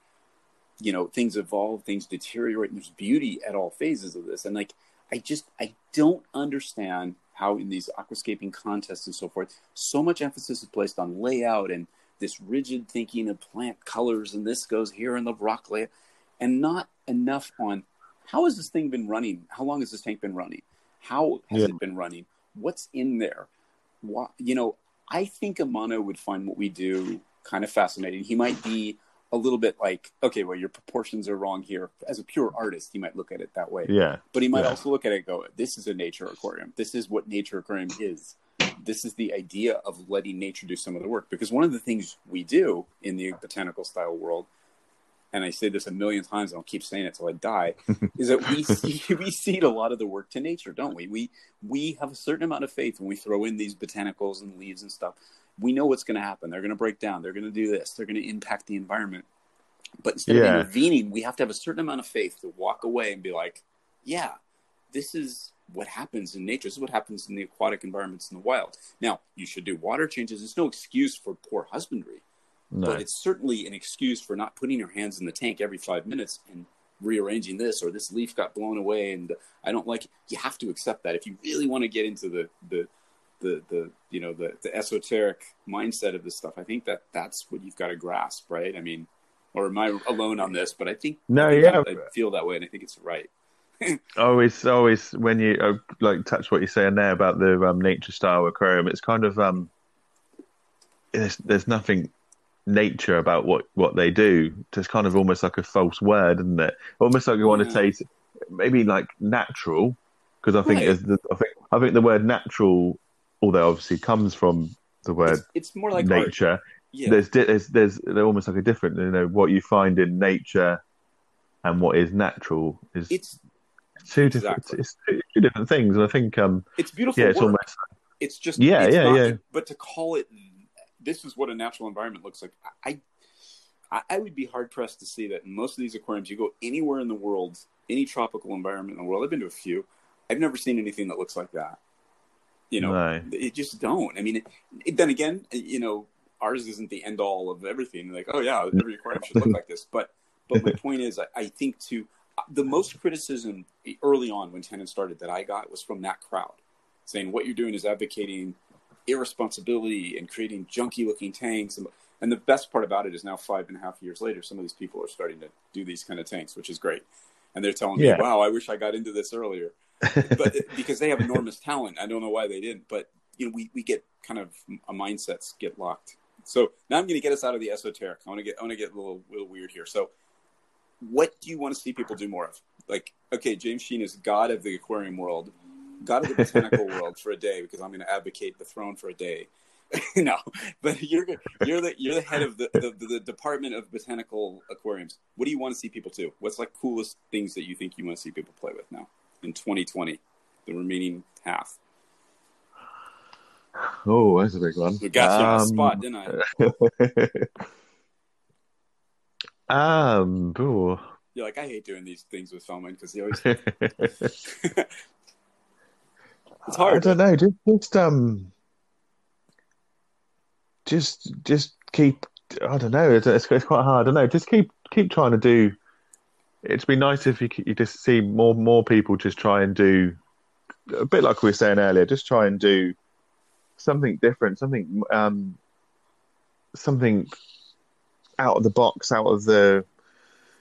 you know, things evolve, things deteriorate, and there's beauty at all phases of this. And like, I just, I don't understand how in these aquascaping contests and so forth, so much emphasis is placed on layout and this rigid thinking of plant colors and this goes here in the rock layout, and not enough on how has this thing been running? How long has this tank been running? How has yeah. it been running? What's in there? What, you know, I think Amano would find what we do kind of fascinating. He might be a little bit like, okay, well, your proportions are wrong here. As a pure artist, he might look at it that way.
Yeah.
But he might
yeah.
also look at it go, this is a nature aquarium. This is what nature aquarium is. This is the idea of letting nature do some of the work. Because one of the things we do in the botanical style world, and I say this a million times, and I'll keep saying it till I die, is that we see we cede a lot of the work to nature, don't we? We we have a certain amount of faith when we throw in these botanicals and leaves and stuff we know what's going to happen. They're going to break down. They're going to do this. They're going to impact the environment. But instead yeah. of intervening, we have to have a certain amount of faith to walk away and be like, yeah, this is what happens in nature. This is what happens in the aquatic environments in the wild. Now, you should do water changes. It's no excuse for poor husbandry, no. but it's certainly an excuse for not putting your hands in the tank every five minutes and rearranging this or this leaf got blown away and I don't like it. You have to accept that if you really want to get into the the the the you know the the esoteric mindset of this stuff. I think that that's what you've got to grasp, right? I mean, or am I alone on this? But I think
no,
I
think yeah,
I, I, feel that way, and I think it's right.
always, always when you uh, like touch what you're saying there about the um, nature style aquarium, it's kind of um, there's there's nothing nature about what what they do. It's kind of almost like a false word, isn't it? Almost like you want to say maybe like natural, because I think right. the, I think I think the word natural although obviously comes from the word
it's, it's more like
nature. Yeah. There's, there's there's they're almost like a different you know what you find in nature and what is natural is
it's
two different it's two different things and I think um
it's beautiful. Yeah, it's work. almost it's just
yeah
it's
yeah
not,
yeah.
But to call it this is what a natural environment looks like. I I would be hard pressed to see that in most of these aquariums, you go anywhere in the world, any tropical environment in the world. I've been to a few. I've never seen anything that looks like that. You know, no. it just don't. I mean, it, it, then again, you know, ours isn't the end all of everything. Like, oh yeah, every aquarium should look like this. But but my point is, I, I think to uh, the most criticism early on when Tannin started that I got was from that crowd, saying what you're doing is advocating irresponsibility and creating junky looking tanks. And, and the best part about it is now five and a half years later, some of these people are starting to do these kind of tanks, which is great. And they're telling yeah. me, wow, I wish I got into this earlier but because they have enormous talent, I don't know why they didn't. But you know, we, we get kind of a mindsets get locked. So now I'm going to get us out of the esoteric. I want to get I want to get a little little weird here. So, what do you want to see people do more of? Like, okay, James Sheen is god of the aquarium world, god of the botanical world for a day because I'm going to advocate the throne for a day. no, but you're you're the you're the head of the, the, the department of botanical aquariums. What do you want to see people do? What's like coolest things that you think you want to see people play with now? In 2020, the remaining half?
Oh, that's a big one.
We got you um, on the spot, didn't I?
Um, ooh.
You're like, I hate doing these things with filming because he always. it's hard.
I don't know. Just, just um, just just keep. I don't know. It's, it's, it's quite hard. I don't know. Just keep keep trying to do. It'd be nice if you you just see more more people just try and do a bit like we were saying earlier. Just try and do something different, something um, something out of the box, out of the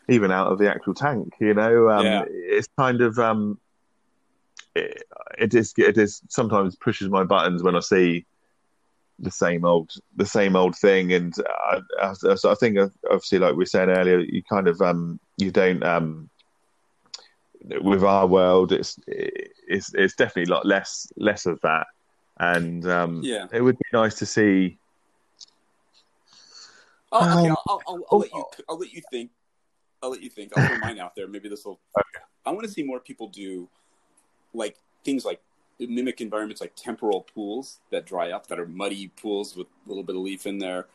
even out of the actual tank. You know, um,
Yeah.
it's kind of um, it, it is it is sometimes pushes my buttons when I see the same old the same old thing, and I, I, so I think uh, obviously like we were saying earlier, you kind of um, you don't um, with our world, it's it's it's definitely a lot less less of that, and um,
Yeah.
it would be nice to see.
Oh, okay.
Um,
I'll, I'll, I'll, I'll let you. I'll let you think. I'll let you think. I'll throw mine out there. Maybe this will. okay. I want to see more people do, like things like mimic environments like temporal pools that dry up, that are muddy pools with a little bit of leaf in there.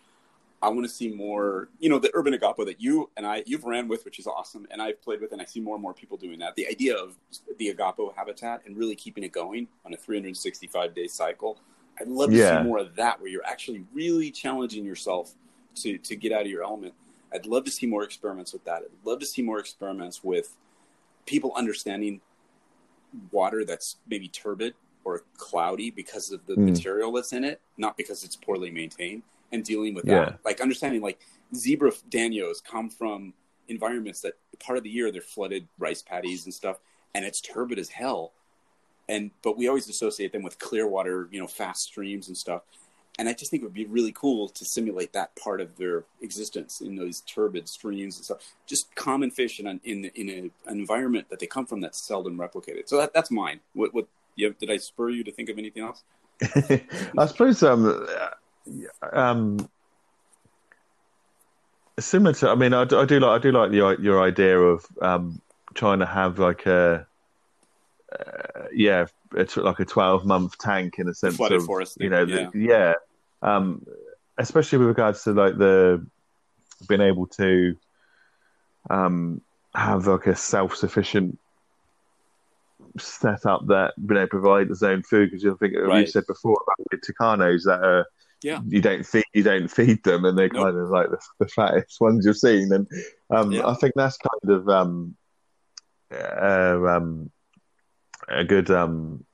I want to see more. You know, the urban igapo that you and I you've ran with, which is awesome, and I've played with, and I see more and more people doing that. The idea of the igapo habitat and really keeping it going on a 365 day cycle. I'd love to
Yeah.
see more of that, where you're actually really challenging yourself to to get out of your element. I'd love to see more experiments with that. I'd love to see more experiments with people understanding water that's maybe turbid or cloudy because of the
Mm.
material that's in it, not because it's poorly maintained, and dealing with
Yeah.
that. Like understanding like zebra danios come from environments that part of the year they're flooded rice paddies and stuff, and it's turbid as hell. And but we always associate them with clear water, you know, fast streams and stuff. And I just think it would be really cool to simulate that part of their existence in those turbid streams and stuff. Just common fish in an, in in a, an environment that they come from that's seldom replicated. So that, that's mine. What what you did I spur you to think of anything else?
I suppose um, um, similar to. I mean, I, do- I do like I do like the your idea of um, trying to have like a uh, yeah, it's like a twelve month tank in a sense
Flooded
of
forest
you know the, yeah, um, especially with regards to like the being able to um, have like a self sufficient set up that you know provide its own food because you think you
Right.
said before about the Tucanos that are
Yeah.
you don't feed you don't feed them and they're
Nope.
kind of like the, the fattest ones you've seen and um,
Yeah.
I think that's kind of um, uh, um, a good um,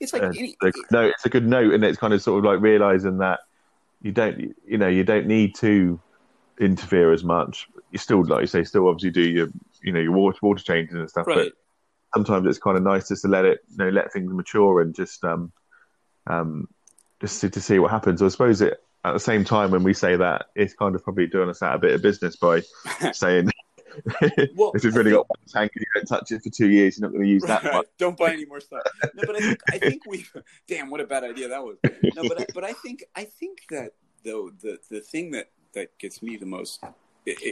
It's like
uh, good note. It's a good note, and it's kind of sort of like realizing that you don't, you know, you don't need to interfere as much. You still, like you say, still obviously do your, you know, your water water changes and stuff.
right.
But sometimes it's kind of nice just to let it, you know, let things mature and just, um, um, just to, to see what happens. I suppose it at the same time when we say that, it's kind of probably doing us out a bit of business by saying.
Well,
if you've really got one tank and you don't touch it for two years, you're not going to use that much.
Don't buy any more stuff. No, but I think I think we. Damn, what a bad idea that was. No, but I, but I think I think that though the the thing that that gets me the most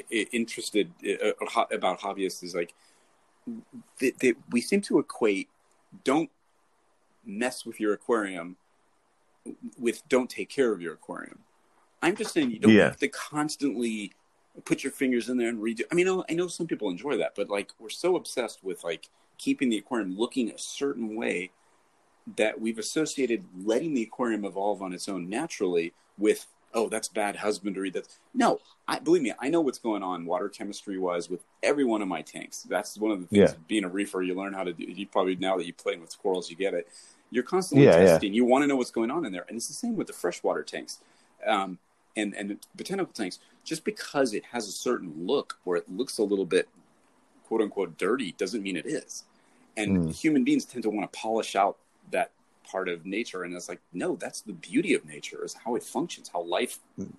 interested uh, uh, about hobbyists is like that we seem to equate don't mess with your aquarium with don't take care of your aquarium. I'm just saying you don't
Yeah.
have to constantly put your fingers in there and redo. I mean, I know, some people enjoy that, but like we're so obsessed with like keeping the aquarium looking a certain way that we've associated letting the aquarium evolve on its own naturally with oh that's bad husbandry that's no i believe me i know what's going on water chemistry wise with every one of my tanks that's one of the things
Yeah.
being a reefer you learn how to do you probably now that you play with squirrels you get it you're constantly
Yeah, yeah.
testing. You want to know what's going on in there. And it's the same with the freshwater tanks. Um, and and botanical tanks just because it has a certain look or it looks a little bit quote unquote dirty doesn't mean it is. And
Mm.
human beings tend to want to polish out that part of nature. And it's like no that's the beauty of nature is how it functions how life
Mm.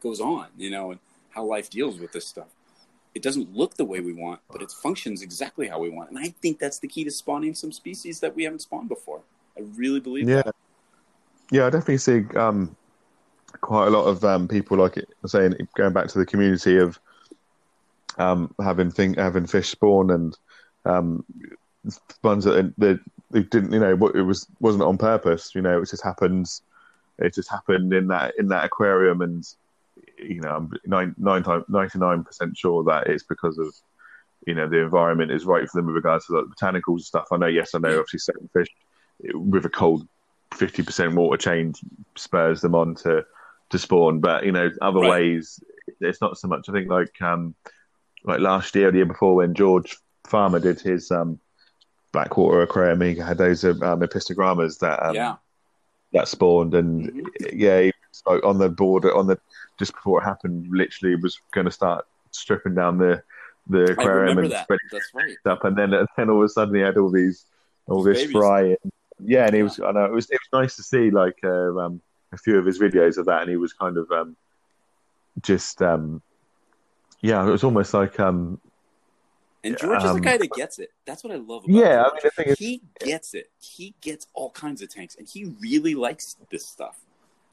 goes on you know and how life deals with this stuff. It doesn't look the way we want but it functions exactly how we want. And i think that's the key to spawning some species that we haven't spawned before i really believe
Yeah.
that
Yeah, I definitely see um, quite a lot of um, people like it, saying going back to the community of um, having thing having fish spawn and um, ones that they, they didn't you know what it was wasn't on purpose you know it just happens it just happened in that in that aquarium and you know, I'm nine, nine, 99% sure that it's because of, you know, the environment is right for them with regards to like, botanicals and stuff. I know, yes, I know, obviously, certain fish with a cold 50% water change spurs them on to, to spawn. But, you know, other right. ways, it's not so much. I think like, um, like last year, the year before, when George Farmer did his um, Blackwater aquarium, he had those um, apistogrammas that um,
yeah.
that spawned, and mm-hmm. yeah, he was like on the border on the just before it happened, literally was going to start stripping down the the aquarium and
that. spreading That's right.
stuff, and then and then all of a sudden he had all these all this babies. fry, and, yeah, and he was I know it was it was nice to see like uh, um, a few of his videos of that, and he was kind of um, just um, yeah, it was almost like um,
and George um, is the guy that gets it. That's what I love about
yeah,
George. I mean, he gets it. He gets all kinds of tanks, and he really likes this stuff.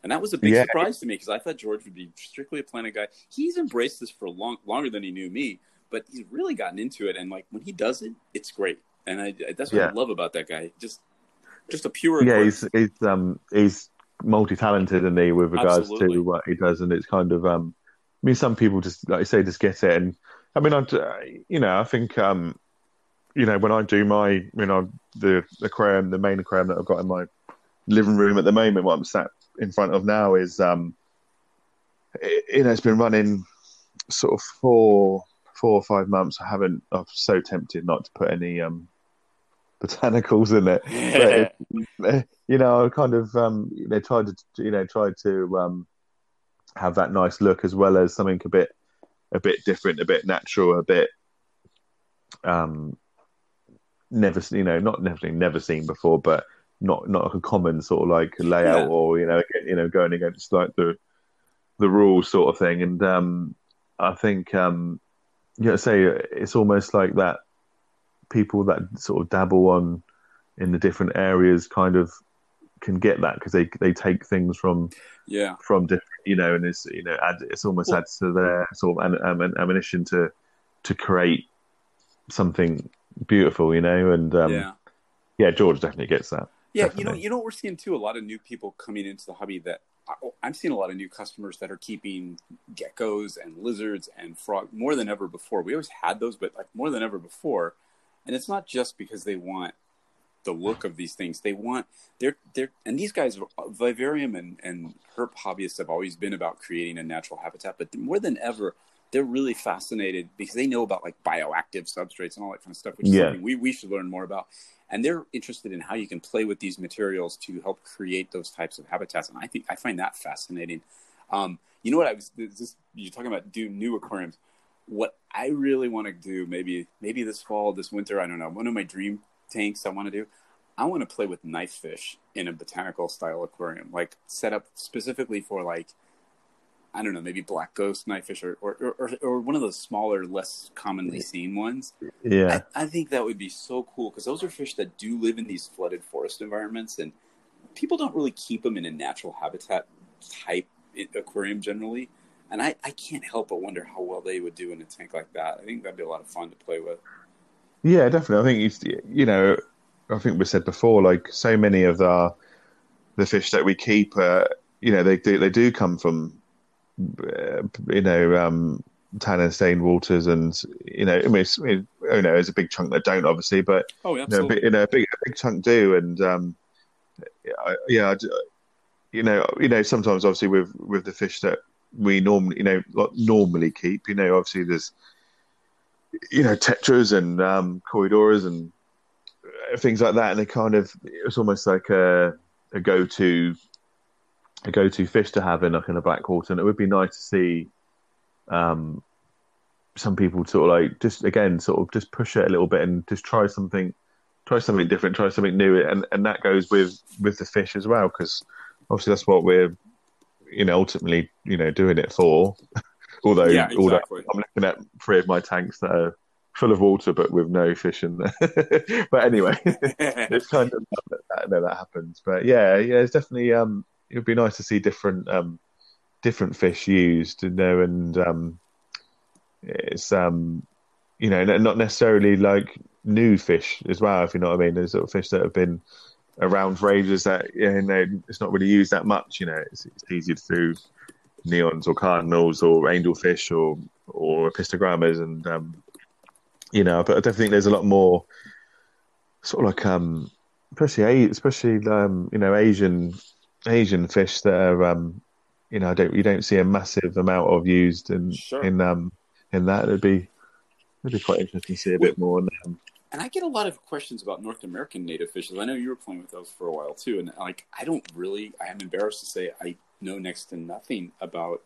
And that was a big yeah. surprise to me because I thought George would be strictly a planet guy. He's embraced this for long, longer than he knew me, but he's really gotten into it. And like when he does it, it's great. And I, that's what yeah. I love about that guy. Just, just a pure.
Yeah, he's he's um he's multi talented, and he with regards Absolutely. to what he does, and it's kind of um. I mean, some people just like I say just get it, and I mean, I, you know, I think, um, you know, when I do my, you know, the aquarium, the main aquarium that I've got in my living room at the moment, what I'm sat in front of now is, um, it, you know, it's been running sort of four, four or five months. I haven't. I'm so tempted not to put any um, botanicals in it. but it, you know, I kind of um, they tried to, you know, tried to um, have that nice look as well as something a bit a bit different, a bit natural, a bit um, never you know not necessarily never seen before, but not not a common sort of like layout yeah. or you know you know going against like the the rules sort of thing. And um, I think um, you know say it's almost like that people that sort of dabble on in the different areas kind of can get that because they they take things from
yeah
from different you know and it's you know add, it's almost well, adds to their sort of am, am, ammunition to to create something beautiful you know and um,
yeah
yeah George definitely gets that
yeah definitely. you know you know we're seeing too a lot of new people coming into the hobby that I'm seeing a lot of new customers that are keeping geckos and lizards and frog more than ever before. We always had those, but like more than ever before. And it's not just because they want the look of these things. They want they're they're and these guys, vivarium and and herp hobbyists have always been about creating a natural habitat, but more than ever, they're really fascinated because they know about like bioactive substrates and all that kind of stuff, which is yeah. something we we should learn more about. And they're interested in how you can play with these materials to help create those types of habitats, and I think I find that fascinating. Um, you know what I was this, you're talking about do new aquariums. What I really want to do, maybe maybe this fall, this winter, I don't know. One of my dream tanks I want to do. I want to play with knife fish in a botanical style aquarium, like set up specifically for like, I don't know, maybe black ghost knife fish or, or, or, or one of those smaller, less commonly seen ones.
Yeah.
I, I think that would be so cool because those are fish that do live in these flooded forest environments and people don't really keep them in a natural habitat type eh, aquarium generally. And I, I can't help but wonder how well they would do in a tank like that. I think that'd be a lot of fun to play with.
Yeah, definitely. I think you know, I think we said before, like so many of the the fish that we keep, uh, you know, they do they do come from, uh, you know, um, tannin stained waters, and you know, I mean, you know, there's a big chunk that don't, obviously, but
oh, yeah, you know,
you know, a big a big chunk do, and um, yeah, you know, you know, sometimes obviously with with the fish that we normally, you know, like normally keep, you know, obviously there's you know, tetras and um, corydoras and things like that. And they kind of, it's almost like a, a go to a go to fish to have in like in a blackwater. And it would be nice to see um, some people sort of like just again sort of just push it a little bit and just try something try something different, try something new, and and that goes with with the fish as well because obviously that's what we're you know ultimately you know doing it for. Although, yeah, exactly. although I'm looking at three of my tanks that are full of water but with no fish in there. but anyway, it's kind of that, no, that happens. But yeah, yeah, it's definitely um, it would be nice to see different um, different fish used, you know, and um, it's um, you know, not necessarily like new fish as well, if you know what I mean. There's sort of fish that have been around for ages that you know it's not really used that much. You know, it's, it's easy to do neons or cardinals or angelfish or or apistogrammas, and um, you know, but I definitely think there's a lot more sort of like um, especially especially um, you know Asian Asian fish that are um, you know, I don't you don't see a massive amount of used in sure. in um in that. It'd be it'd be quite interesting to see a bit more. And,
I get a lot of questions about North American native fishes. I know you were playing with those for a while too, and like I don't really. I am embarrassed to say I know next to nothing about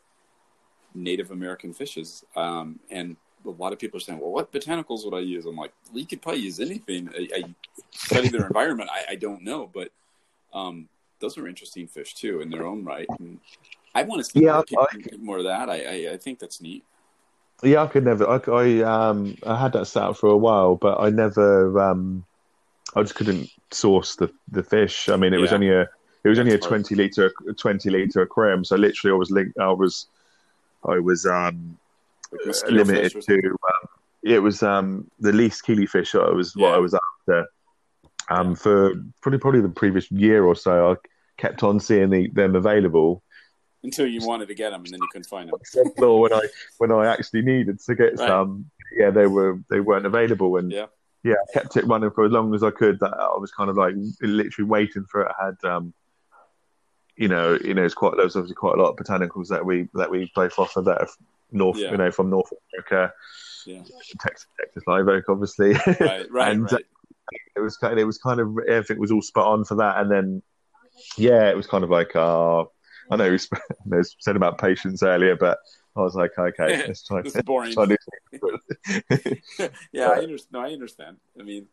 Native American fishes. Um, and a lot of people are saying, "Well, what botanicals would I use?" I'm like, "We well, could probably use anything." I, I study their environment. I, I, don't know, but um, those are interesting fish too in their own right. And I want to see yeah, more, more of that. I, I, I think that's neat.
Yeah, I could never. I, I um I had that set up for a while, but I never um I just couldn't source the the fish. I mean, it yeah. was only a it was only a twenty liter twenty liter aquarium, so literally I was linked. I was I was um limited to. Um, it was um the least keely killifish. I was yeah. what I was after. Um, for probably probably the previous year or so, I kept on seeing the, them available
until you wanted to get them and then you couldn't find them.
Or when I when I actually needed to get right. some, yeah, they were they weren't available, and yeah, yeah, I kept it running for as long as I could. That I was kind of like literally waiting for it. I had, um, you know, you know, it's quite there's obviously quite a lot of botanicals that we that we both offer that are north, yeah. you know, from North America, yeah, Texas, Texas live oak, obviously, right, right, and right. it was kind of, it was kind of everything was all spot on for that, and then yeah, it was kind of like, uh, I know we said about patience earlier, but I was like, okay, let's try.
this is boring. Try yeah, I understand. No, I understand. I mean,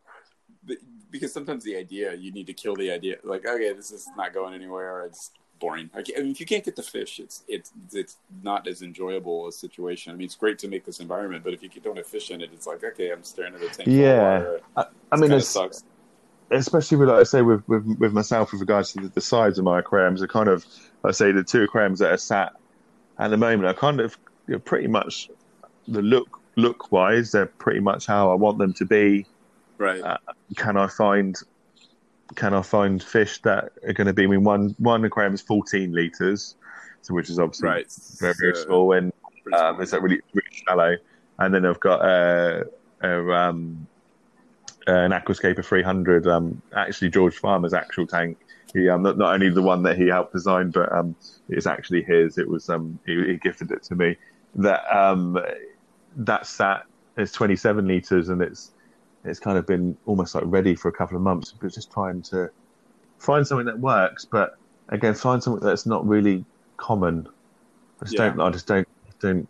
because sometimes the idea you need to kill the idea. Like, okay, this is not going anywhere. It's boring. I mean, if you can't get the fish, it's it's it's not as enjoyable a situation. I mean, it's great to make this environment, but if you don't have fish in it, it's like okay, I'm staring at a tank.
Yeah, I, I mean, it sucks especially with like I say with, with with myself with regards to the, the sides of my aquariums, are kind of I say the two aquariums that are sat at the moment are kind of you know, pretty much the look look wise they're pretty much how I want them to be.
Right. Uh,
can I find can I find fish that are going to be? I mean, one one aquarium is fourteen liters, so which is obviously right. very very small, and um, it's like really really shallow. And then I've got a, a um, an Aquascaper 300. Um, actually, George Farmer's actual tank. He um, not, not only the one that he helped design, but um, it's actually his. It was um, he, he gifted it to me. That um, that sat is 27 liters, and it's it's kind of been almost like ready for a couple of months. But just trying to find something that works, but again, find something that's not really common. I just yeah. don't. I just don't. Don't.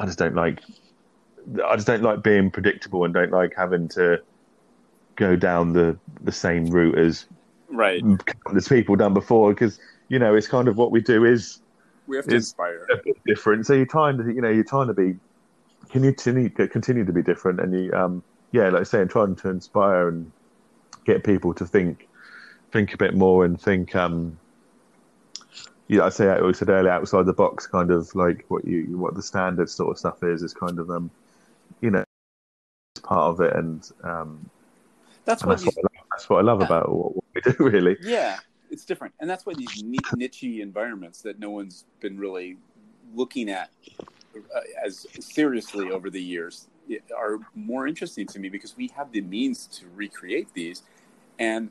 I just don't like I just don't like being predictable and don't like having to go down the the same route as
right.
there's people done before because you know it's kind of what we do is
we have to inspire.
a bit different. So you're trying to you know you're trying to be can continue continue to be different? And you um yeah like I say, trying to inspire and get people to think think a bit more and think um yeah, I say I always said earlier outside the box, kind of like what you what the standard sort of stuff is is kind of um you know, part of it, and um,
that's what,
that's, you, that's, what I love, about what, what, we do, really.
Yeah, it's different, and that's why these niche environments that no one's been really looking at uh, as seriously over the years are more interesting to me because we have the means to recreate these, and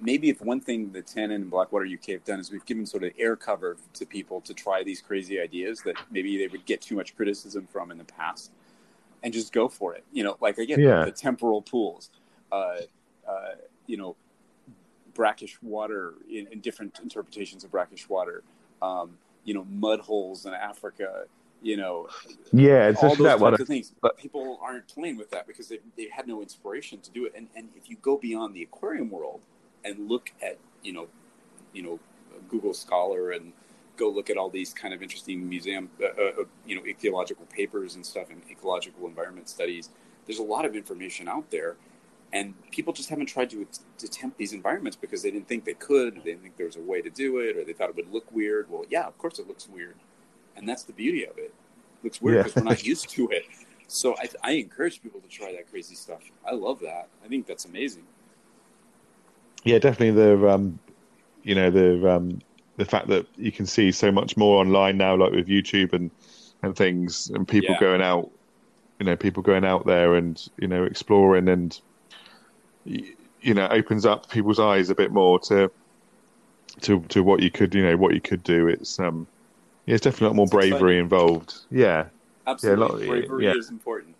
maybe if one thing that Tannin and Blackwater UK have done is we've given sort of air cover to people to try these crazy ideas that maybe they would get too much criticism from in the past and just go for it. You know, like again, yeah. the temporal pools, uh, uh, you know, brackish water in, in, different interpretations of brackish water, um, you know, mud holes in Africa, you know,
yeah, it's
all those that types of things. But people aren't playing with that because they they had no inspiration to do it. And and if you go beyond the aquarium world and look at you know, you know, Google Scholar and go look at all these kind of interesting museum, uh, uh, uh, you know, ecological papers and stuff and ecological environment studies. There's a lot of information out there, and people just haven't tried to, to attempt these environments because they didn't think they could, they didn't think there was a way to do it, or they thought it would look weird. Well, yeah, of course it looks weird, and that's the beauty of it. It looks weird because yeah. we're not used to it. So I, I encourage people to try that crazy stuff. I love that. I think that's amazing.
Yeah, definitely the um, you know the um, the fact that you can see so much more online now, like with YouTube and and things, and people
Yeah.
going out, you know, people going out there and you know exploring and you know opens up people's eyes a bit more to to to what you could you know what you could do. It's um yeah, it's definitely a lot more bravery involved. Yeah,
Absolutely,
lot-
bravery
yeah.
is important.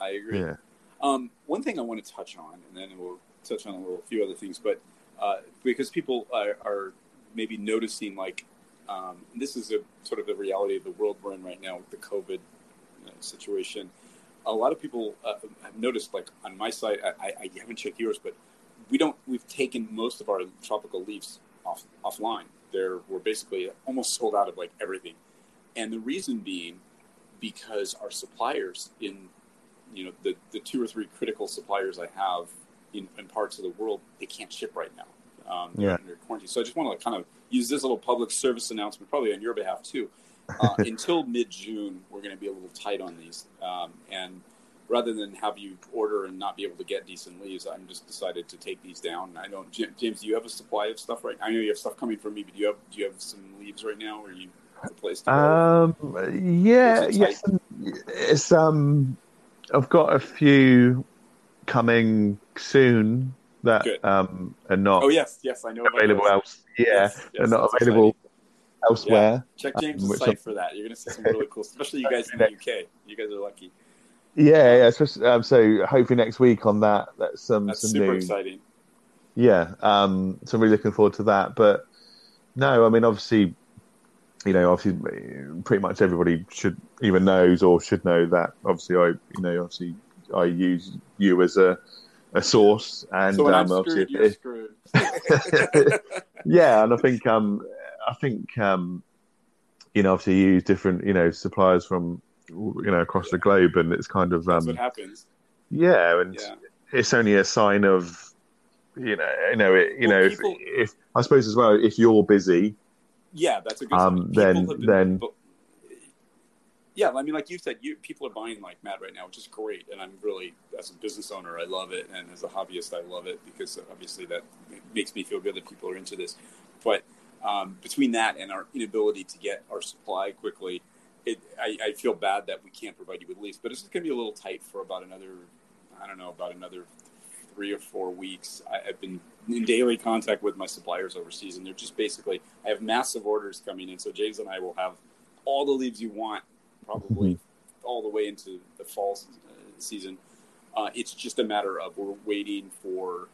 I agree.
yeah,
Um, one thing I want to touch on, and then we'll touch on a little few other things, but uh, because people are, are maybe noticing, like, um, this is a sort of the reality of the world we're in right now with the COVID uh, situation. A lot of people uh, have noticed, like on my site, I, I, haven't checked yours, but we don't. We've taken most of our tropical leaves off offline. There, we're basically almost sold out of like everything, and the reason being because our suppliers in you know the, the two or three critical suppliers I have in, in parts of the world they can't ship right now. Um, they're
Yeah.
under quarantine. So I just want to kind of use this little public service announcement, probably on your behalf too. Uh, until mid June, we're going to be a little tight on these, um, and rather than have you order and not be able to get decent leaves, I'm just decided to take these down. I don't, James. Do you have a supply of stuff right? I know you have stuff coming from me, but do you have do you have some leaves right now, or you have a place to go?
Um, yeah, yes, it's um, I've got a few coming soon that
Good.
um are not
oh yes, yes, I know.
available else. Yeah,
Yes,
they're not available elsewhere.
Check James'
Um,
site for that. You're going to see some really cool, especially you guys in the UK. You guys are lucky.
Yeah, yeah. especially- um, so hopefully next week on that, that's some
That's
some
super
new.
exciting.
Yeah, um, so I'm really looking forward to that. But no, I mean, obviously, you know, obviously, pretty much everybody should even knows or should know that. Obviously, I, you know, obviously, I use you as a a source, and
so
um,
I'm
obviously,
you're screwed.
yeah, and I think um, I think um, you know, obviously, you use different, you know, suppliers from you know across the globe, and it's kind of um,
what happens.
yeah, and
Yeah.
it's only a sign of you know you know it, you
Well,
know
people-
if, if I suppose as well if you're busy
Yeah, that's a good
Um, then-
been
then-
yeah, I mean, like you said, you people are buying like mad right now, which is great, and I'm really, as a business owner, I love it, and as a hobbyist, I love it because obviously that makes me feel good that people are into this. But um, between that and our inability to get our supply quickly, it, I, I feel bad that we can't provide you with leaves. But it's going to be a little tight for about another, I don't know, about another three or four weeks. I, I've been in daily contact with my suppliers overseas, and they're just basically, I have massive orders coming in. So James and I will have all the leaves you want, probably all the way into the fall uh, season. Uh, it's just a matter of we're waiting for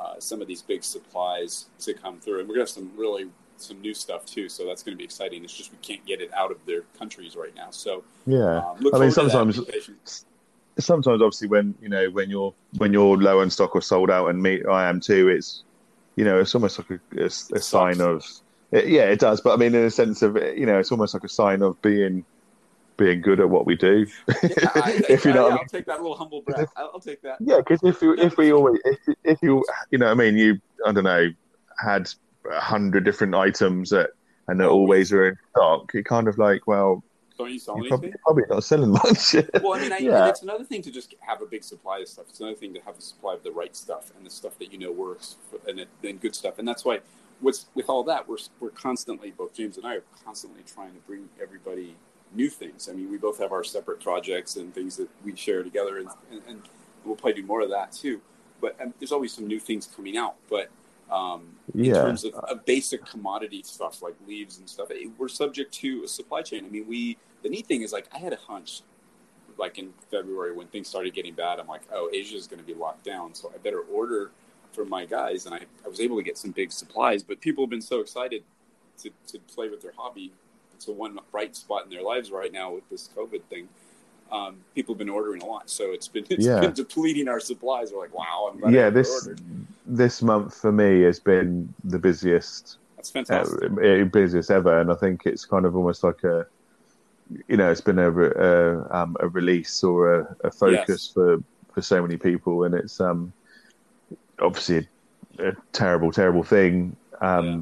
uh, some of these big supplies to come through, and we're gonna have some really some new stuff too. So that's going to be exciting. It's just we can't get it out of their countries right now. So
yeah
um,
I mean
forward to that.
sometimes sometimes obviously when you know when you're when you're low on stock or sold out and me I am too it's you know it's almost like a, a, a sign of it, yeah it does but I mean in a sense of you know it's almost like a sign of being being good at what we do
Yeah, I,
if you know
I,
what I
I'll take that little humble brag. I'll, I'll take that.
Yeah, because if you if we always if if you you know I mean you I don't know had a hundred different items that and they're always are in stock, it kind of like well
Don't you sell
you're
anything?
probably, probably not selling much.
Well, I mean, I,
Yeah.
it's another thing to just have a big supply of stuff. It's another thing to have a supply of the right stuff and the stuff that you know works for, and, it, and good stuff. And that's why, what's with all that, we're we're constantly both James and I are constantly trying to bring everybody new things. I mean, we both have our separate projects and things that we share together, and, and, and we'll probably do more of that too. But um, there's always some new things coming out. But um, in
Yeah.
terms of, of basic commodity stuff like leaves and stuff, we're subject to a supply chain. I mean, we the neat thing is like I had a hunch, like in February when things started getting bad. I'm like, oh, Asia's going to be locked down, so I better order for my guys. And I, I was able to get some big supplies, but people have been so excited to, to play with their hobby. It's the one bright spot in their lives right now with this COVID thing. Um, people have been ordering a lot, so it's been it's
Yeah.
been depleting our supplies. We're like, wow, I'm glad I
yeah, this
ordered.
this month for me has been the busiest
That's fantastic.
uh, busiest ever, and I think it's kind of almost like a you know it's been a a, um, a release or a, a focus
Yes.
for for so many people, and it's um obviously a, a terrible terrible thing, um,
Yeah.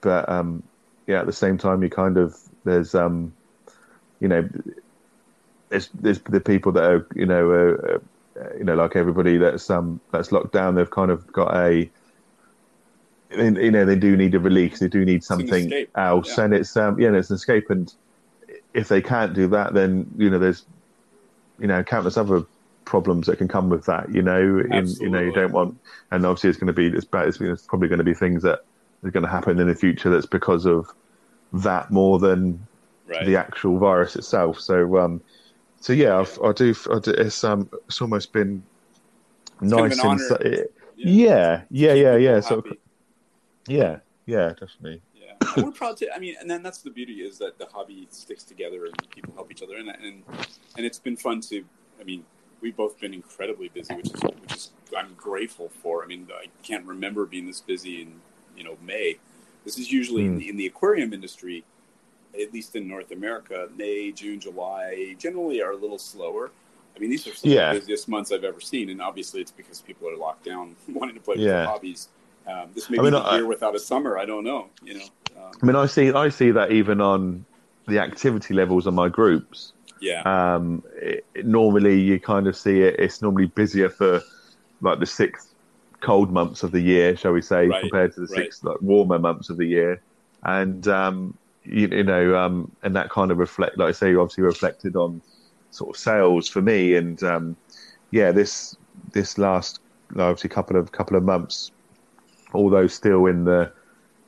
but um yeah at the same time you kind of there's um you know there's there's the people that are you know uh, uh, you know like everybody that's um that's locked down they've kind of got a you know they do need a release. They do need something else,
Yeah.
and it's um, yeah, it's an escape. And if they can't do that, then you know there's you know countless other problems that can come with that. You know, in, you know you don't want, and obviously it's going to be it's, bad- it's, it's probably going to be things that are going to happen in the future that's because of that more than
Right.
the actual virus itself. So, um, so yeah, I've, I do. I do it's um, it's almost been
of
nice.
honor.
it- yeah, yeah,
Keep
yeah, yeah. So, yeah, yeah, definitely.
Yeah, and we're proud to. I mean, and then that's the beauty is that the hobby sticks together and people help each other, and and and it's been fun to. I mean, we've both been incredibly busy, which is which is I'm grateful for. I mean, I can't remember being this busy in you know May. This is usually in,
Hmm.
the, in the aquarium industry, at least in North America. May, June, July generally are a little slower. I mean, these are some
Yeah.
of the busiest months I've ever seen, and obviously it's because people are locked down, wanting to play with
Yeah.
their hobbies. Um, this may
I
be
mean,
the
I-
year without a summer. I don't know. You know. Um,
I mean, I see, I see that even on the activity levels on my groups.
yeah.
Um, it, it- normally, you kind of see it. It's normally busier for like the six cold months of the year, shall we say,
Right,
compared to the
right.
six like warmer months of the year. And um, you, you know, um, and that kind of reflect, like I say, obviously reflected on sort of sales for me. And um, yeah, this this last obviously couple of couple of months, although still in the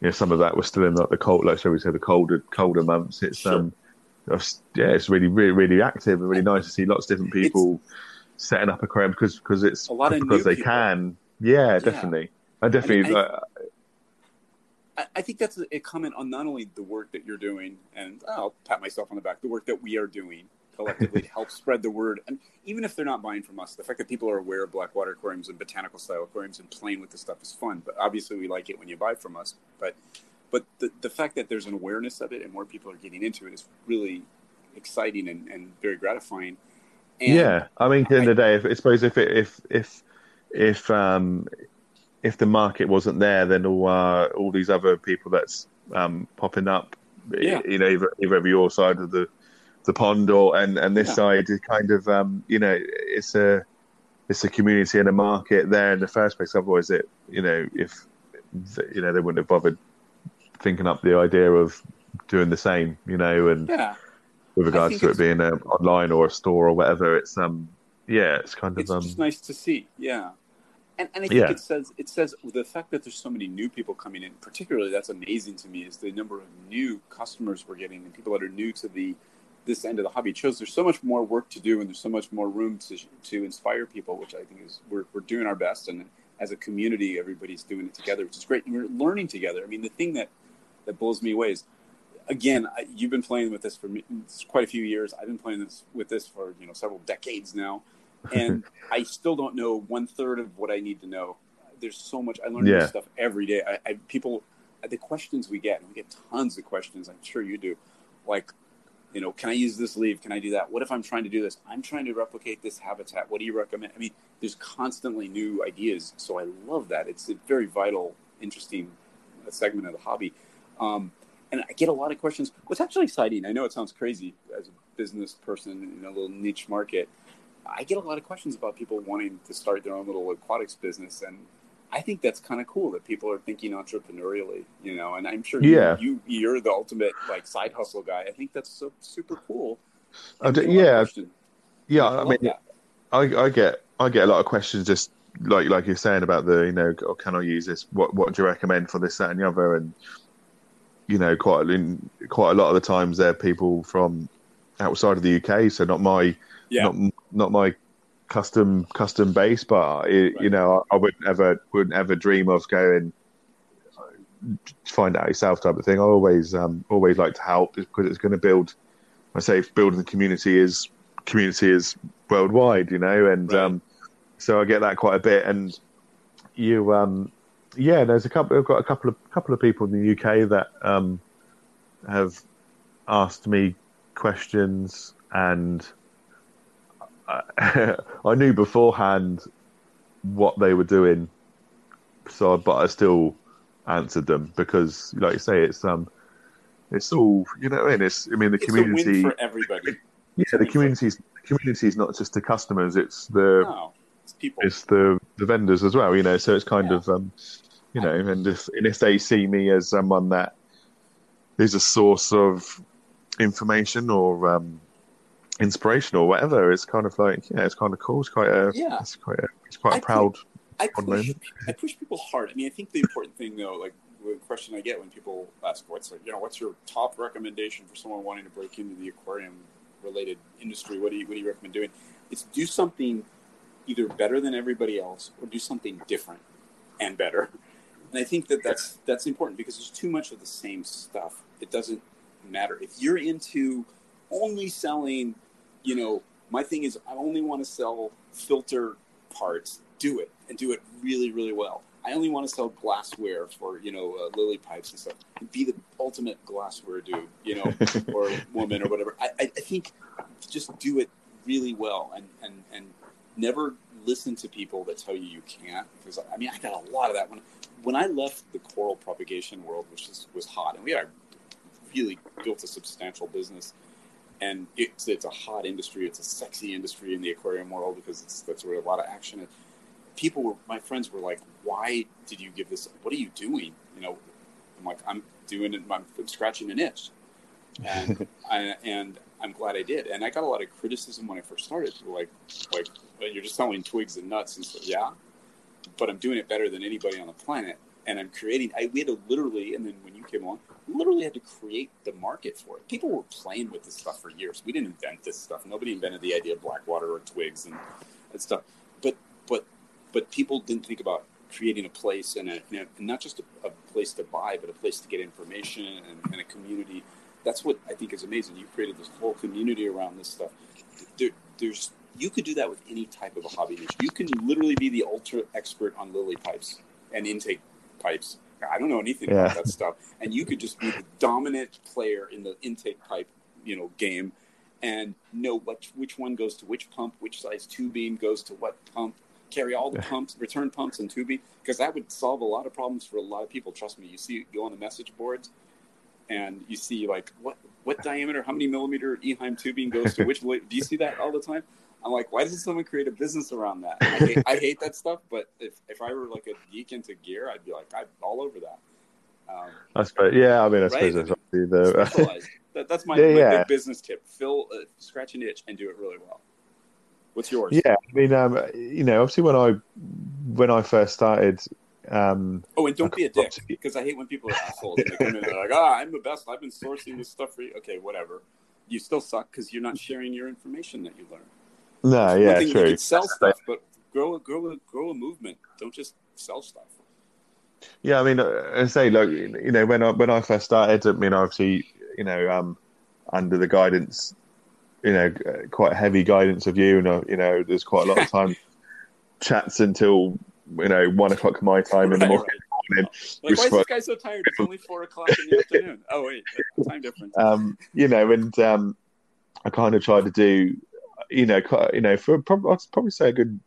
you know some of that was still in like the cold, like shall we say, the colder colder months. It's
Sure.
um, yeah, it's really really really active and really nice to see lots of different people setting up a aquarium because because it's
A lot of
because they
people.
can. Yeah, definitely. I definitely.
I-
uh,
I, I think that's a, a comment on not only the work that you're doing, and I'll pat myself on the back, the work that we are doing collectively to help spread the word. And even if they're not buying from us, the fact that people are aware of Blackwater aquariums and botanical style aquariums and playing with this stuff is fun. But obviously, we like it when you buy from us. But but the, the fact that there's an awareness of it and more people are getting into it is really exciting and, and very gratifying. And
yeah, I mean, at the end of the day, if, I suppose if it, if if if um if the market wasn't there, then all uh, all these other people that's um popping up,
Yeah.
you know, either, either over your side of the the pond or and and this
Yeah.
side is kind of um you know it's a it's a community and a market there in the first place. Otherwise, it you know if you know they wouldn't have bothered thinking up the idea of doing the same, you know, and
yeah,
with regards to it being um, online or a store or whatever. It's um, yeah, it's kind of
it's
um,
just nice to see. Yeah, and and I think
Yeah.
it says it says the fact that there's so many new people coming in, particularly that's amazing to me. Is the number of new customers we're getting and people that are new to the this end of the hobby. It shows there's so much more work to do and there's so much more room to to inspire people, which I think is we're we're doing our best and. As a community, everybody's doing it together, which is great. And we're learning together. I mean, the thing that that blows me away is again, I, you've been playing with this for me, quite a few years. I've been playing this with this for you know several decades now, and I still don't know one third of what I need to know. There's so much I learn
Yeah.
new stuff every day. I, I people the questions we get, we get tons of questions. I'm sure you do, like. You know, can I use this leaf? Can I do that? What if I'm trying to do this? I'm trying to replicate this habitat. What do you recommend? I mean, there's constantly new ideas, so I love that. It's a very vital, interesting uh, segment of the hobby. Um, and I get a lot of questions. What's actually exciting, I know it sounds crazy as a business person in a little niche market. I get a lot of questions about people wanting to start their own little aquatics business, and I think that's kind of cool that people are thinking entrepreneurially, you know. And I'm sure
Yeah.
you, you you're the ultimate like side hustle guy. I think that's so super cool.
I
And
d-
get a lot of
yeah, yeah.
I
I mean,
that.
I, I get I get a lot of questions just like like you're saying about the you know oh, can I use this? What what do you recommend for this that and the other? And you know quite quite a lot of the times they're people from outside of the UK, so not my
yeah,
not not my custom custom base, but it, you know I, I wouldn't ever wouldn't ever dream of going find out yourself type of thing. I always um always like to help because it's going to build. I say building the community is community is worldwide, you know, and
Right.
um so I get that quite a bit. And you um yeah, there's a couple. I've got a couple of couple of people in the UK that um have asked me questions and I, I knew beforehand what they were doing, so but I still answered them because, like you say, it's um, it's all you know. And it's I mean the
it's
community.
for everybody.
yeah,
a
the community's the community's not just the customers; it's the
No, it's people.
it's the the vendors as well. You know, so it's kind
Yeah.
of um, you know, and if and if they see me as someone that is a source of information or um, inspiration or whatever, it's kind of like yeah, it's kind of cool. It's quite a yeah, it's quite a, it's quite a I proud.
Push, I push, moment. I push people hard. I mean, I think the important thing though, like the question I get when people ask, "What's like, you know, what's your top recommendation for someone wanting to break into the aquarium related industry? What do you what do you recommend doing?" It's do something either better than everybody else or do something different and better. And I think that that's that's important because there's too much of the same stuff. It doesn't matter if you're into only selling. You know, my thing is I only want to sell filter parts. Do it and do it really, really well. I only want to sell glassware for you know uh, lily pipes and stuff. Be the ultimate glassware dude, you know, or woman or whatever. I, I think just do it really well and and and never listen to people that tell you you can't. Because I mean, I got a lot of that when when I left the coral propagation world, which is, was hot, and we had really built a substantial business. And it's it's a hot industry. It's a sexy industry in the aquarium world because it's that's where a lot of action. is. people were my friends were like, "Why did you give this? What are you doing?" You know, I'm like, "I'm doing it. I'm, I'm scratching an itch," and I, and I'm glad I did. And I got a lot of criticism when I first started. Like, like you're just selling twigs and nuts and stuff. Yeah, but I'm doing it better than anybody on the planet. And I'm creating. I we had to literally, and then when you came along, literally had to create the market for it. People were playing with this stuff for years. We didn't invent this stuff. Nobody invented the idea of black water or twigs and, and stuff. But but but people didn't think about creating a place and, a, and not just a, a, place to buy, but a place to get information and, and, a community. That's what I think is amazing. You created this whole community around this stuff. There, there's you could do that with any type of a hobby niche. You can literally be the ultra expert on lily pipes and intake pipes. I don't know anything yeah. about that stuff, and you could just be the dominant player in the intake pipe, you know, game, and know what which one goes to which pump, which size tubing goes to what pump, carry all the pumps, return pumps and tubing, because that would solve a lot of problems for a lot of people. Trust me. You see, go on the message boards, and you see like what what diameter, how many millimeter Eheim tubing goes to which. Do you see that all the time? I'm like, why doesn't someone create a business around that? I hate, I hate that stuff, but if, if I were like a geek into gear, I'd be like, I'm all over that. Um,
I suppose, yeah. I mean, I suppose right? that's
the that, that's my, yeah, my yeah. big business tip: fill, uh, scratch an itch, and do it really well. What's yours?
Yeah, I mean, um, you know, obviously when I when I first started. Um,
oh, and don't be a dick because I hate when people are assholes. they come in they're like, "Ah, oh, I'm the best. I've been sourcing this stuff for you." Okay, whatever. You still suck because you're not sharing your information that you learned.
No, yeah, true. You
can sell stuff, but grow a grow a grow a movement. Don't just sell stuff.
Yeah, I mean, uh, I say, look, you know, when I when I first started, I mean, obviously, you know, um, under the guidance, you know, quite heavy guidance of you, and uh, you know, there's quite a lot of time chats until you know one o'clock my time in the morning.
Like, why is this guy so tired? It's only four o'clock in the afternoon. Oh wait, time difference.
Um, you know, and um, I kind of tried to do you know, you know, for probably, I'd probably say a good,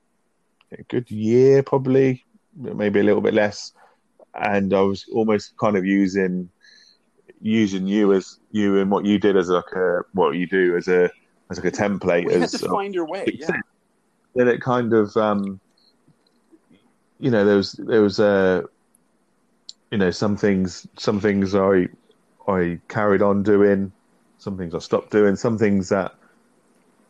a good year, probably maybe a little bit less. And I was almost kind of using using you as you and what you did as like a what you do as a as like a template.
You
as
had to find your way. Yeah.
Then it kind of, um, you know, there was there was a, uh, you know, some things some things I I carried on doing, some things I stopped doing, some things that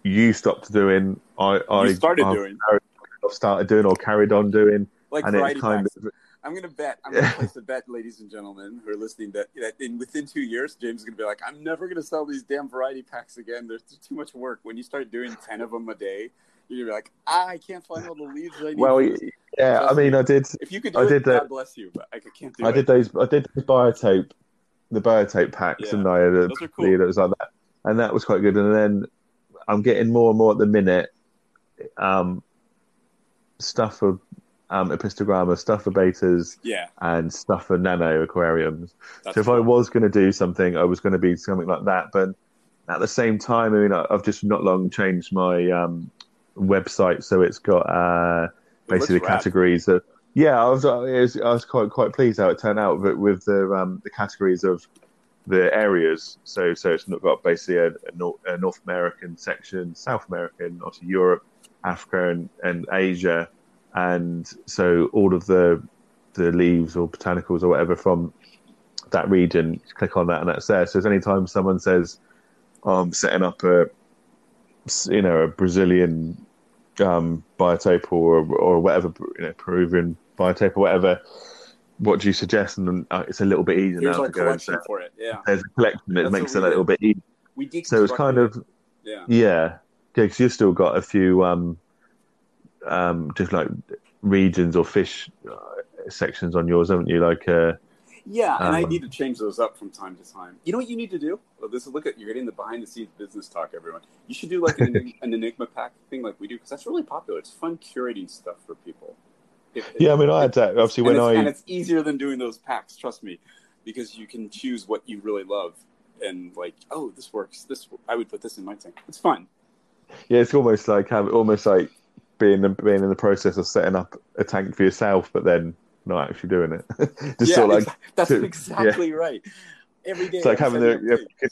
you stopped doing, I, I
started I've, doing.
I've started doing or carried on doing.
Like and variety kind. Of, I'm gonna bet. I'm gonna place a bet, ladies and gentlemen who are listening, that, that in within two years, James is gonna be like, I'm never gonna sell these damn variety packs again. There's too much work. When you start doing ten of them a day, you're gonna be like, ah, I can't find all the leads I need.
Well, yeah, I mean, I did.
If you could, do I did it, that. God bless you, but I can't do
I
it.
did those. I did the biotope, the biotope packs, yeah. and I had a
those are cool.
that was like that, and that was quite good. And then I'm getting more and more at the minute um, stuff for um, apistogramma, stuff for bettas,
yeah,
and stuff for nano aquariums. That's so if cool. I was going to do something, I was going to be something like that. But at the same time, I mean, I've just not long changed my um, website, so it's got uh, basically the categories of. Yeah, I was, I was, quite quite pleased how it turned out, but with the um, the categories of the areas. So so it's got basically a, a, North, a North American section, South American, also Europe, Africa, and, and Asia. And so all of the the leaves or botanicals or whatever from that region. click on that, and that's there. So, any time someone says, oh, "I'm setting up a, you know, a Brazilian um, biotope or or whatever, you know, Peruvian biotope or whatever," what do you suggest? And uh, it's a little bit easier
Here's
now to go and
collection for it. Yeah,
there's a collection that
That's
makes it a little bit easier.
we
So it's kind
deconstructed
of
it. yeah.
yeah, because you've still got a few um, um, just like regions or fish uh, sections on yours, haven't you? Like uh,
Yeah, and I
Um,
need to change those up from time to time. You know what you need to do? Well, this is look at you're getting the behind the scenes business talk, everyone. You should do like an, an Enigma pack thing, like we do, because that's really popular. It's fun curating stuff for people.
Yeah, I mean, I had that obviously when I
and it's easier than doing those packs. Trust me, because you can choose what you really love and like, oh, this works. This I would put this in my tank. It's fun.
yeah, it's almost like have almost like being being in the process of setting up a tank for yourself, but then not actually doing it. just
yeah,
sort of like
that's
to-
exactly right. Every day,
it's like
I'm
having the yeah,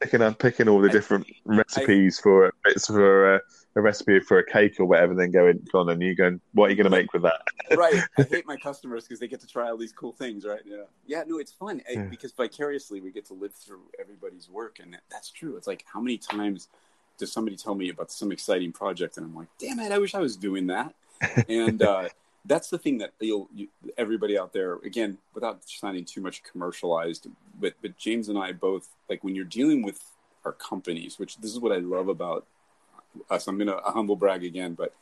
picking up picking all the
I-
different recipes for uh, it's for a, a recipe for a cake or whatever, then going go on and you going, what are you going to make with that?
right. I hate my customers because they get to try all these cool things, right? Yeah. Yeah, no, it's fun
Yeah.
because vicariously we get to live through everybody's work. And that's true. It's like, how many times does somebody tell me about some exciting project? And I'm like, damn it, I wish I was doing that. and uh, that's the thing that you'll, you, everybody out there, again, without sounding too much commercialized, but, but James and I both, like when you're dealing with our companies, which this is what I love about us. I'm going to humble brag again, but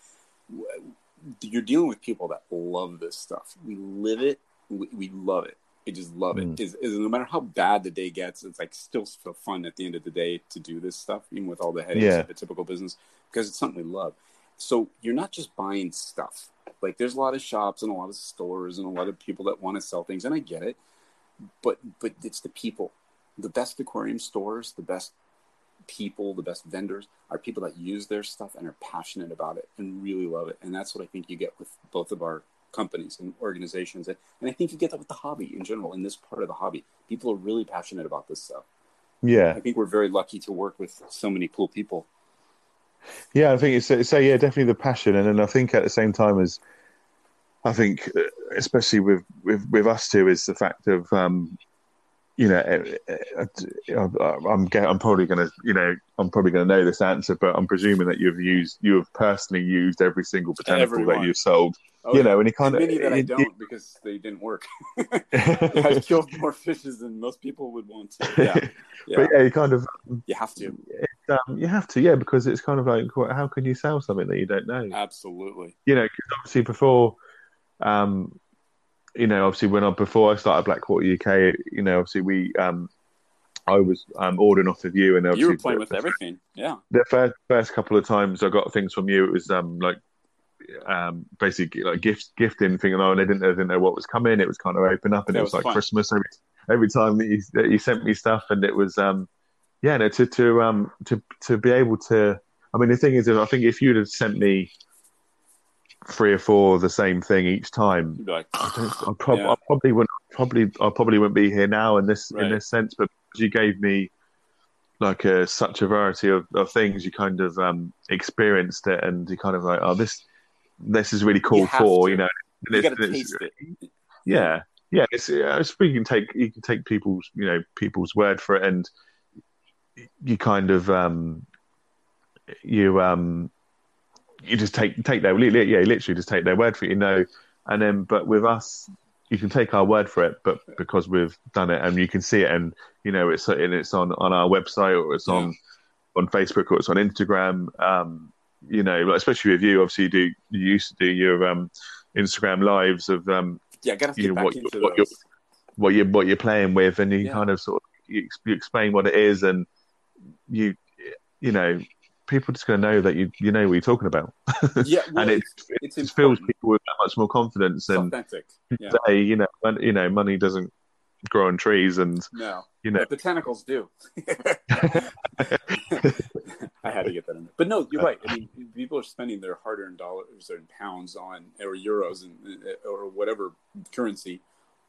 you're dealing with people that love this stuff. We live it. We, we love it. We just love it.
Mm.
Is is no matter how bad the day gets, it's like still so fun at the end of the day to do this stuff, even with all the headaches
Yeah.
of a typical business, because it's something we love. So you're not just buying stuff. Like there's a lot of shops and a lot of stores and a lot of people that want to sell things, and I get it. But but it's the people. The best aquarium stores, the best people, the best vendors are people that use their stuff and are passionate about it and really love it. And that's what I think you get with both of our companies and organizations. And, and I think you get that with the hobby in general, in this part of the hobby. People are really passionate about this stuff.
Yeah,
I think we're very lucky to work with so many cool people.
Yeah, I think it's so. Yeah, definitely the passion, and then I think at the same time as I think, uh, especially with with with us too, is the fact of um, you know, uh, uh, I'm I'm probably gonna you know I'm probably gonna know this answer, but I'm presuming that you've used you have personally used every single botanical
Everyone.
that you've sold.
Oh,
you
yeah.
know, and you kind of
many that I don't because they didn't work. I've killed more fishes than most people would want to. Yeah, yeah.
But yeah, you kind of
you have to.
um, you have to, yeah, because it's kind of like, how can you sell something that you don't know?
Absolutely.
you know, 'cause obviously before, um, you know, obviously when I before I started Blackwater UK, you know, obviously we, um, I was um, ordering off of you, and
You were playing with
the,
everything. Yeah.
the first first couple of times I got things from you, it was um like. Um, basically like gift gifting thing, and I didn't, I didn't know what was coming. It was kind of open up, and it was,
was
like. Christmas every every time that you, that you sent me stuff, and it was um, yeah, no, to to um to to be able to. I mean, the thing is, I think if you'd have sent me three or four of the same thing each time,
like,
I, don't, I, prob-
Yeah.
I probably wouldn't probably I probably wouldn't be here now in this
Right.
in this sense. But you gave me like a, such a variety of, of things, you kind of um, experienced it, and you kind of like, oh, this this is really cool
have
for
to.
you know.
you got to taste it.
yeah, yeah. It's, it's you can take you can take people's you know people's word for it, and you kind of um, you um, you just take take their yeah literally just take their word for it, you know. And then, but with us, you can take our word for it, but because we've done it and you can see it, and you know it's and it's on on our website or it's on on Facebook or it's on Instagram. Um, you know, especially with you, obviously you do you used to do your um, Instagram lives of um,
Yeah, I got to
You know,
back
what-
into
what
those.
what you what you're playing with, and you
Yeah.
kind of sort of you, you explain what it is, and you you know people just going to know that you you know what you're talking about,
Yeah, well,
and it,
it's,
it
it's
fills people with that much more confidence.
It's
And
authentic. Yeah.
say, you know, mon- you know, money doesn't grow on trees, and
No,
you know,
but botanicals do. I had to get that in there. But no, you're right. I mean, people are spending their hard-earned dollars and pounds on, or euros and or whatever currency,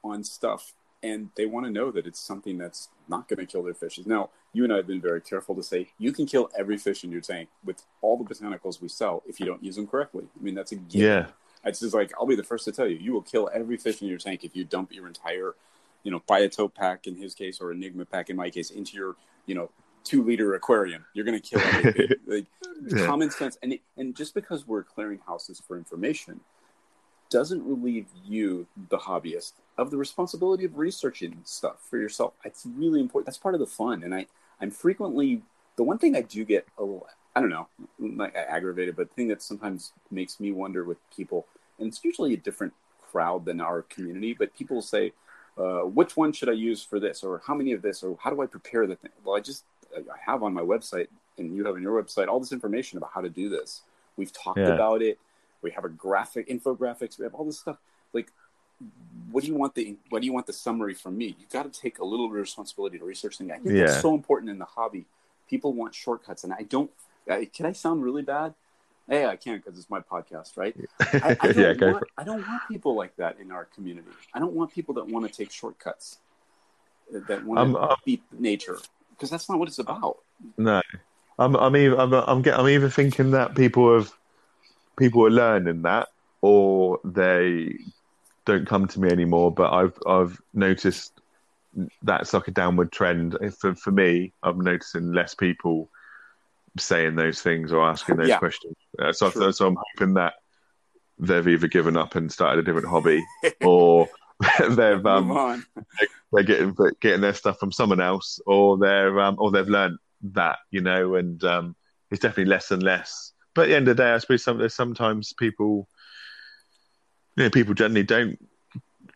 on stuff, and they want to know that it's something that's not going to kill their fishes. Now, you and I have been very careful to say you can kill every fish in your tank with all the botanicals we sell if you don't use them correctly. I mean, that's a given.
yeah,
It's just like I'll be the first to tell you, you will kill every fish in your tank if you dump your entire, you know, Biotope pack in his case or Enigma pack in my case into your, you know, two liter aquarium. You're going to kill everything. like yeah. common sense, and and just because we're clearing houses for information, doesn't relieve you, the hobbyist, of the responsibility of researching stuff for yourself. It's really important. That's part of the fun, and I I'm frequently the one thing I do get a little I don't know like aggravated, but the thing that sometimes makes me wonder with people, and it's usually a different crowd than our community, but people say. Uh, which one should I use for this, or how many of this, or how do I prepare the thing? Well, I just I have on my website, and you have on your website, all this information about how to do this. We've talked yeah. about it. We have a graphic, infographics. We have all this stuff. Like, what do you want the what do you want the summary from me? You got to take a little bit of responsibility to research things. I think yeah. that's so important in the hobby. People want shortcuts, and I don't. I, can I sound really bad? Hey, I can't because it's my podcast, right? I, I don't yeah, want, I don't want people like that in our community. I don't want people that want to take shortcuts, that want to um, beat nature because that's not what it's about.
No, I'm I'm even I'm I'm, get, I'm either thinking that people have people are learning that, or they don't come to me anymore. But I've I've noticed that's like a downward trend. For for me, I'm noticing less people saying those things or asking those yeah. questions. Uh, so, so I'm hoping that they've either given up and started a different hobby, or they've um, they're getting getting their stuff from someone else, or they're um, or they've learned that you know, and um, it's definitely less and less. But at the end of the day, I suppose some, there's sometimes people, you know, people generally don't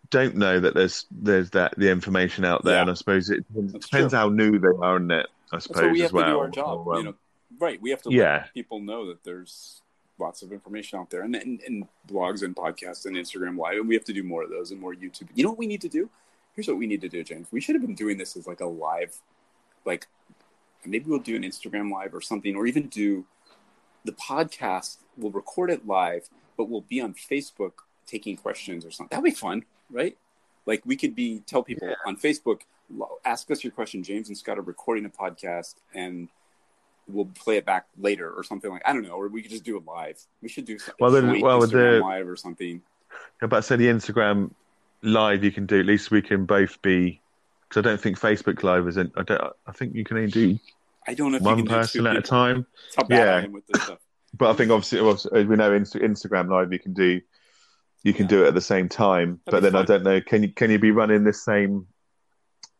don't know that there's there's that the information out there, yeah. and I suppose it depends how new they are in it. I suppose
we
as well.
To do our job, or, um, you know, right? We have to yeah. let people know that there's lots of information out there and, and, and, blogs and podcasts and Instagram live. And we have to do more of those and more YouTube. You know what we need to do? Here's what we need to do, James. We should have been doing this as like a live, like maybe we'll do an Instagram live or something, or even do the podcast. We'll record it live, but we'll be on Facebook taking questions or something. That'd be fun, right? Like we could be tell people yeah. on Facebook, ask us your question. James and Scott are recording a podcast and we'll play it back later or something like I don't know, or we could just do it live. We should do something well, then, well, Instagram the, live or something.
I said the Instagram live you can do. At least we can both be. Because I don't think Facebook Live is. In, I don't. I think you can only do.
I don't know
one person at a time. yeah. But I think obviously, obviously we know Instagram Live you can do. You can yeah. do it at the same time, That'd but then fun. I don't know. Can you can you be running this same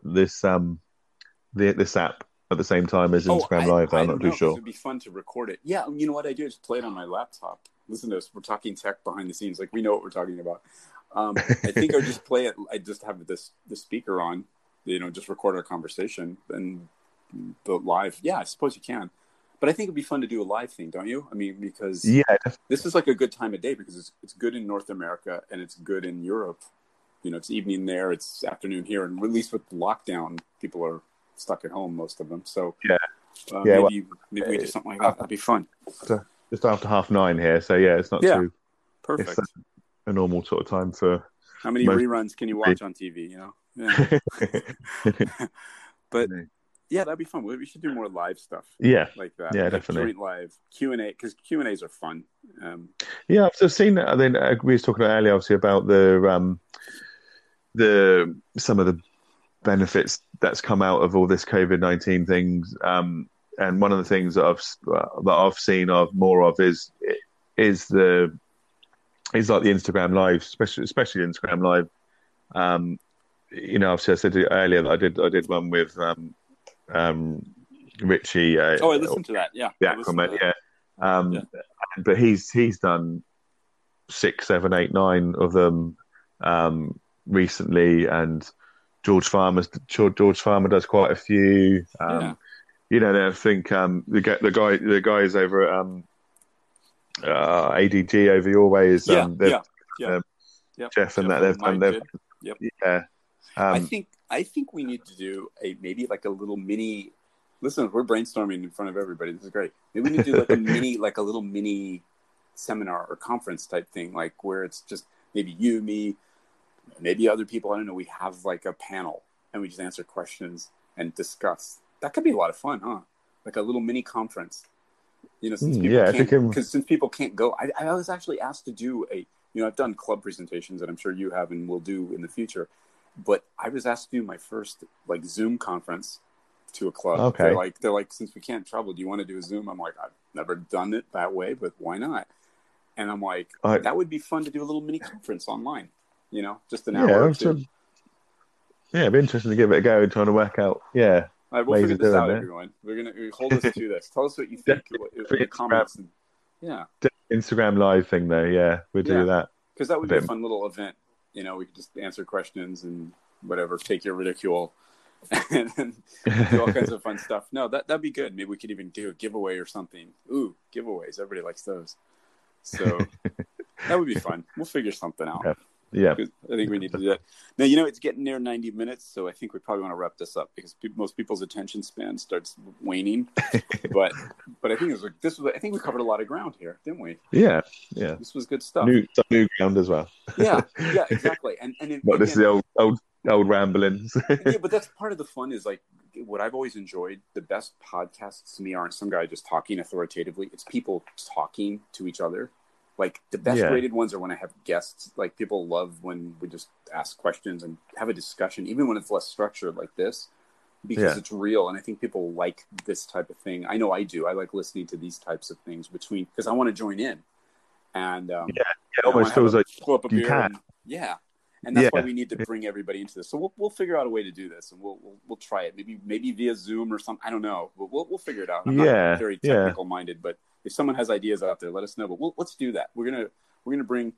this um the, this app at the same time as oh, Instagram oh, Live. I, am not know, too sure.
It'd be fun to record it. Yeah, you know what I do is play it on my laptop. Listen to us. We're talking tech behind the scenes, like we know what we're talking about. Um, I think I just play it. I just have this the speaker on. You know, just record our conversation and the live. Yeah, I suppose you can. But I think it'd be fun to do a live thing, don't you? I mean, because
yeah,
this is like a good time of day because it's it's good in North America and it's good in Europe. You know, it's evening there, it's afternoon here, and at least with lockdown, people are stuck at home, most of them. So
yeah,
uh, yeah. Maybe, well, maybe we do something like that. That'd be fun.
Just after half nine here, so yeah, it's not
yeah,
too
perfect.
It's a normal sort of time for.
How many most... reruns can you watch on TV? You know. Yeah. but yeah, that'd be fun. We should do more live stuff.
Yeah,
like that.
Yeah,
like
definitely.
live Q and A because Q and A's are fun. Um,
yeah, I've seen that. I mean, uh, we were talking earlier, obviously, about the um, the some of the benefits that's come out of all this COVID nineteen things. Um, and one of the things that I've that I've seen of more of is is the is like the Instagram live, especially especially Instagram live. Um, you know, obviously I said earlier that I did I did one with um, um, Richie.
Uh, oh, I listened to that. Yeah,
the Aquaman. Yeah. Um, yeah. but he's he's done six, seven, eight, nine of them um, recently, and George Farmer's George Farmer does quite a few. Um, yeah. You know, I think um, the the guy the guys over at um, uh, ADG over your way is
yeah, um, yeah,
yeah. Um. Jeff and Jeff that they've done. They've,
yep.
Yeah.
I um, think I think we need to do a maybe like a little mini. Listen, we're brainstorming in front of everybody. This is great. Maybe we need to do like a mini, like a little mini seminar or conference type thing, like where it's just maybe you, me, maybe other people. I don't know. We have like a panel and we just answer questions and discuss. That could be a lot of fun, huh? Like a little mini conference. You know, since mm, people yeah, can't, because since people can't go, I, I was actually asked to do a you know, I've done club presentations, and I'm sure you have and will do in the future. But I was asked to do my first like Zoom conference to a club.
Okay.
They're like, they're like, since we can't travel, do you want to do a Zoom? I'm like, I've never done it that way, but why not? And I'm like,
I-
that would be fun to do a little mini conference online. You know, just an
Yeah,
hour. or two.
yeah, it'd be interesting to give it a go and trying to work out. Yeah,
All right, we'll figure this out,
it.
everyone. We're gonna uh, hold us to this. Tell us what you think what, in the comments. And, yeah,
Instagram live thing though. Yeah, we'll do
Yeah.
that.
because that would be a fun little event. You know, we could just answer questions and whatever, take your ridicule, and do all kinds of fun stuff. No, that that'd be good. Maybe we could even do a giveaway or something. Ooh, giveaways! Everybody likes those. So that would be fun. We'll figure something out.
Yeah.
I think we need to do that. Now, you know, it's getting near 90 minutes, so I think we probably want to wrap this up because pe- most people's attention span starts waning. but but I think it was this was I think we covered a lot of ground here, didn't we?
yeah, yeah.
This was good stuff.
New new ground as well.
Yeah, yeah, exactly. And and
Not this is
again,
old old old ramblings.
yeah, but that's part of the fun is like what I've always enjoyed. The best podcasts to me aren't some guy just talking authoritatively. It's people talking to each other. Like the best
Yeah.
rated ones are when I have guests. Like people love when we just ask questions and have a discussion, even when it's less structured like this, because
Yeah.
it's real. And I think people like this type of thing. I know I do. I like listening to these types of things between because I want to join in. And um,
Yeah, it almost feels like
pull up a
you can.
and- yeah and that's why we need to bring everybody into this so we'll, we'll figure out a way to do this and we'll, we'll we'll try it maybe maybe via zoom or something i don't know but we'll, we'll figure it out i'm
Yeah,
not very
yeah.
technical minded but if someone has ideas out there let us know but we'll, let's do that we're gonna we're gonna bring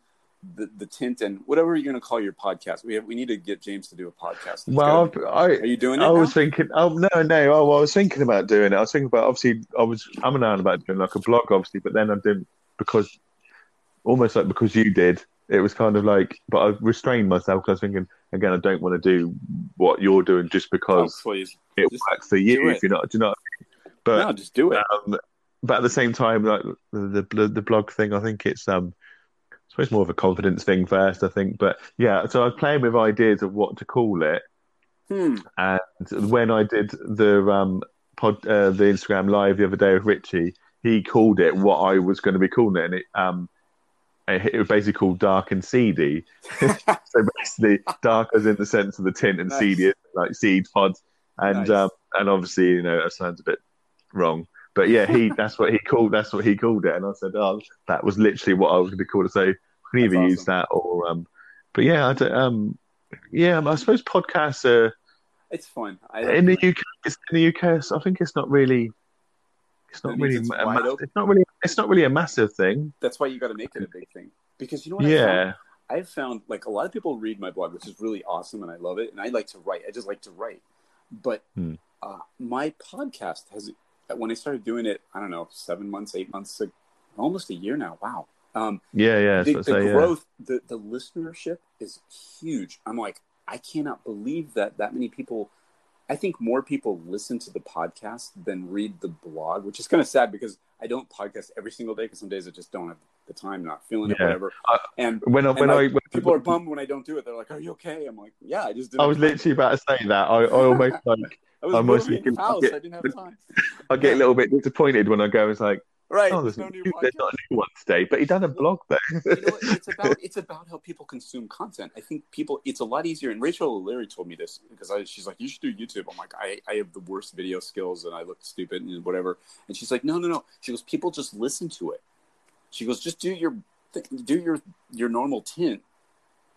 the, the tint and whatever you're gonna call your podcast we have we need to get james to do a podcast It's
well, I
are you doing it
I
now?
was thinking. Oh no, no. Oh, well, I was thinking about doing it. I was thinking about obviously. I was. I'm an about doing like a blog, obviously, but then I didn't because almost like because you did. It was kind of like, but I restrained myself because I was thinking again. I don't want to do what you're doing just
oh,
because
please
it
just
works for you. If you're not, do you know? what I mean? But
no just do it
um, but at the same time, like the, the the blog thing, I think it's um, I suppose more of a confidence thing first. I think, but yeah. So I was playing with ideas of what to call it,
hmm.
and when I did the um pod, uh, the Instagram live the other day with Richie, he called it what I was going to be calling it, and it um. It was basically called dark and seedy. so basically, dark as in the sense of the tint, and
Nice.
seedy like seed pods. And
Nice.
um, and obviously, you know, that sounds a bit wrong. But yeah, he that's what he called that's what he called it. And I said, Oh, that was literally what I was gonna call it. So we can either
That's
use that or um but yeah, I don't, um yeah, I suppose podcasts are
it's fine. I,
in the UK it's in the UK I think it's not really it's not really
it's
a
wide
mass-
open.
it's not really it's not really a massive thing.
that's why you got to make it a big thing because you know what I found?
Yeah.
I've found like a lot of people read my blog, which is really awesome, and I love it. And I like to write. I just like to write. But
Hmm.
uh, my podcast has, when I started doing it, I don't know, seven months, eight months, like, almost a year now. Wow. Um,
Yeah, yeah,
the, the
I say, yeah.
growth, the, the listenership is huge. I'm like, I cannot believe that that many people. I think more people listen to the podcast than read the blog, which is kind of sad because I don't podcast every single day because some days I just don't have the time, not feeling it, whatever.
I-
and
When I
and
when
like,
I when,
people are bummed when I don't do it. They're like, "Are you okay?" I'm like, "Yeah, I just didn't."
I was literally about to say that. I, I almost like
I was
I'm mostly
house.
get-
I didn't have time.
I get a little bit disappointed when I go. It's like,
Right?
oh,
there's no new
there's not a new one today, but he done a blog there.
you know, it's about it's about how people consume content. I think people it's a lot easier. And Rachel O'Leary told me this because I, she's like, you should do YouTube. I'm like, I, I have the worst video skills and I look stupid and whatever. And she's like, no, no, no. She goes, people just listen to it. She goes, just do your do your your normal tint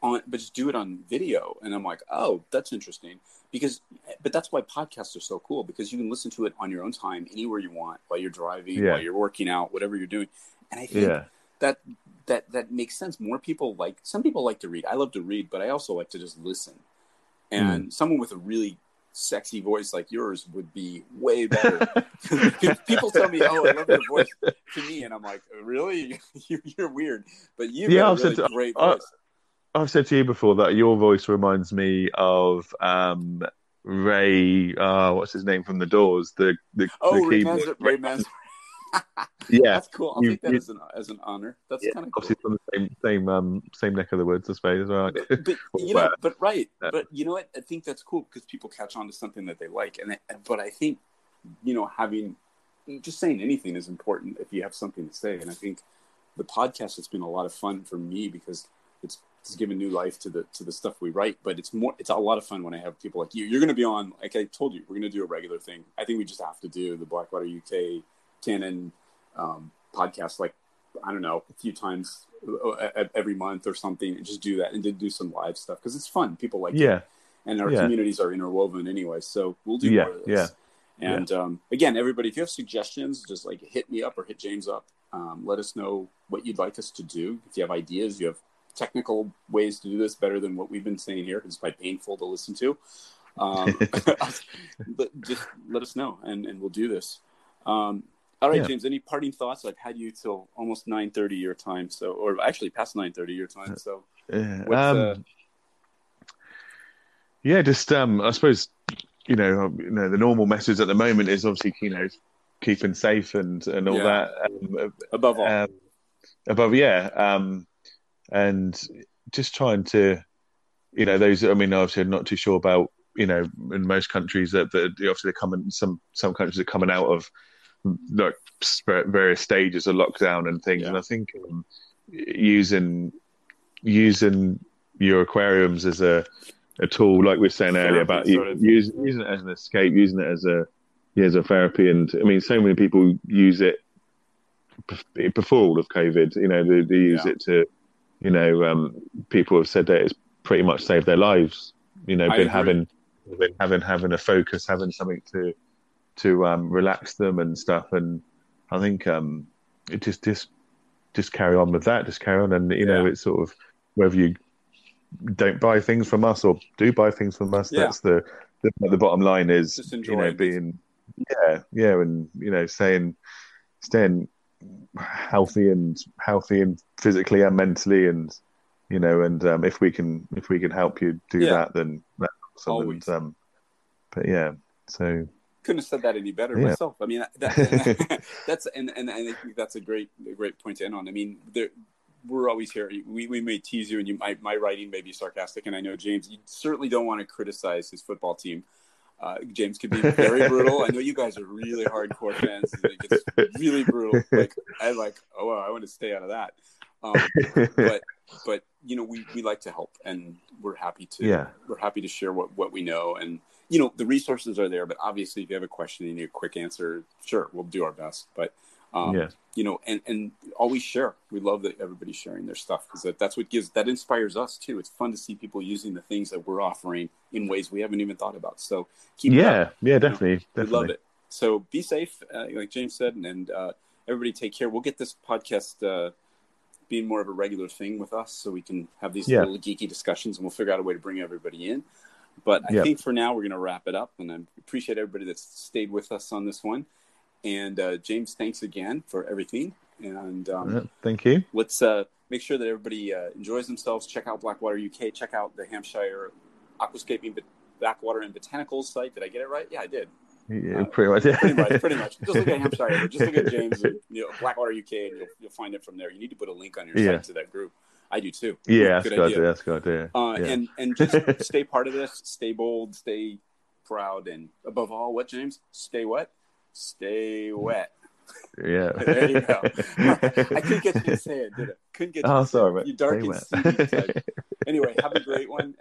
on, but just do it on video. And I'm like, oh, that's interesting because, but that's why podcasts are so cool because you can listen to it on your own time, anywhere you want, while you're driving,
Yeah.
while you're working out, whatever you're doing. And I think
yeah,
that that that makes sense. More people like some people like to read. I love to read, but I also like to just listen. And
Hmm.
someone with a really sexy voice like yours would be way better. people tell me, "Oh, I love your voice," to me, and I'm like, "Really? You- You're weird." But
Yeah,
got
I've
a really great
I-
voice.
I've said to you before that your voice reminds me of um, Ray. Uh, what's his name from the Doors? The the,
oh,
the
Ray
keyboard.
Ray Manzar-
Yeah,
That's cool. I'll
You-
take that
you-
as an as an honor. That's
yeah.
kind of cool.
Obviously from the same same um same neck of the woods, I suppose. As well.
but, but you know, but right,
uh,
but you know what? I think that's cool because people catch on to something that they like, and I, but I think you know having just saying anything is important if you have something to say, and I think the podcast has been a lot of fun for me because it's it's given new life to the to the stuff we write. But it's more it's a lot of fun when I have people like you. You're going to be on. Like I told you, we're going to do a regular thing. I think we just have to do the Blackwater UK Tannin um, podcast. Like I don't know, a few times uh, every month or something, and just do that and then do some live stuff because it's fun. People like
yeah.
It. And our
Yeah.
communities are interwoven anyway, so we'll do
Yeah,
more of this. And um, again, everybody, if you have suggestions, just like hit me up or hit James up. Um, let us know what you'd like us to do. If you have ideas, you have technical ways to do this better than what we've been saying here. It's quite painful to listen to. Um, but just let us know, and, and we'll do this. Um, all right,
Yeah.
James. Any parting thoughts? I've had you till almost nine thirty your time, so or actually past nine thirty your time. So
Yeah. Um,
uh,
yeah, just um, I suppose you know, you know, the normal message at the moment is obviously you know keeping safe and and all
Yeah.
that. Um,
above all,
um, above, yeah, um, and just trying to, you know, those. I mean, obviously, I'm not too sure about. You know, in most countries that, that obviously they're coming. Some some countries are coming out of like various stages of lockdown and things,
Yeah.
and I think um, using using your aquariums as a a tool, like we were saying earlier about you,
sort of.
using using it as an escape, using it as a yeah, as a therapy, and I mean, so many people use it before all of COVID. You know, they, they use
Yeah.
it to, you know, um, people have said that it's pretty much saved their lives. You know,
I
been
agree.
having been having having a focus, having something to to um, relax them and stuff. And I think um, it just just just carry on with that. Just carry on, and you know, it's sort of whether you don't buy things from us or do buy things from us.
Yeah.
That's the, the the bottom line is
Just
you know being yeah yeah and you know saying staying healthy and healthy and physically and mentally and you know and um, if we can if we can help you do
Yeah.
that then that's awesome. And, um, but yeah so
couldn't have said that any better
Yeah.
myself. I mean, that, that's and, and and I think that's a great a great point to end on. I mean, there, we're always here. We we may tease you, and you my my writing may be sarcastic, and I know James. You certainly don't want to criticize his football team. Uh, James can be very brutal. I know you guys are really hardcore fans. And it gets really brutal. Like I like. Oh, well, I want to stay out of that. Um, but but you know we, we like to help and we're happy to
Yeah.
we're happy to share what, what we know and you know the resources are there but obviously if you have a question and you need a quick answer sure we'll do our best but um,
Yeah.
you know and and always share we love that everybody's sharing their stuff because that, that's what gives that inspires us too it's fun to see people using the things that we're offering in ways we haven't even thought about so keep
yeah yeah definitely
we
definitely
love it. So be safe, uh, like James said, and, and uh, everybody take care. We'll get this podcast uh, being more of a regular thing with us, so we can have these
Yeah.
little geeky discussions, and we'll figure out a way to bring everybody in. But I
Yep.
think for now we're going to wrap it up, and I appreciate everybody that's stayed with us on this one. And uh, James, thanks again for everything. And um,
Yeah, thank you
let's uh, make sure that everybody uh, enjoys themselves. Check out Blackwater UK. Check out the Hampshire Aquascaping Backwater and Botanicals site. Did I get it right? Yeah, I did
yeah, pretty much yeah.
pretty much, pretty much. Just look at Hampshire. Just look at James, you know, Blackwater UK, and you'll, you'll find it from there. You need to put a link on your
Yeah.
site to that group. I do too.
yeah that's
good idea.
that's good idea
Uh,
yeah.
And and just stay part of this. Stay bold. Stay proud, and above all, what James? Stay what? Stay wet.
yeah
There you go. I couldn't get you to say it, did it? Couldn't get you.
oh sorry.
You dark and
wet.
Anyway, have a great one. And-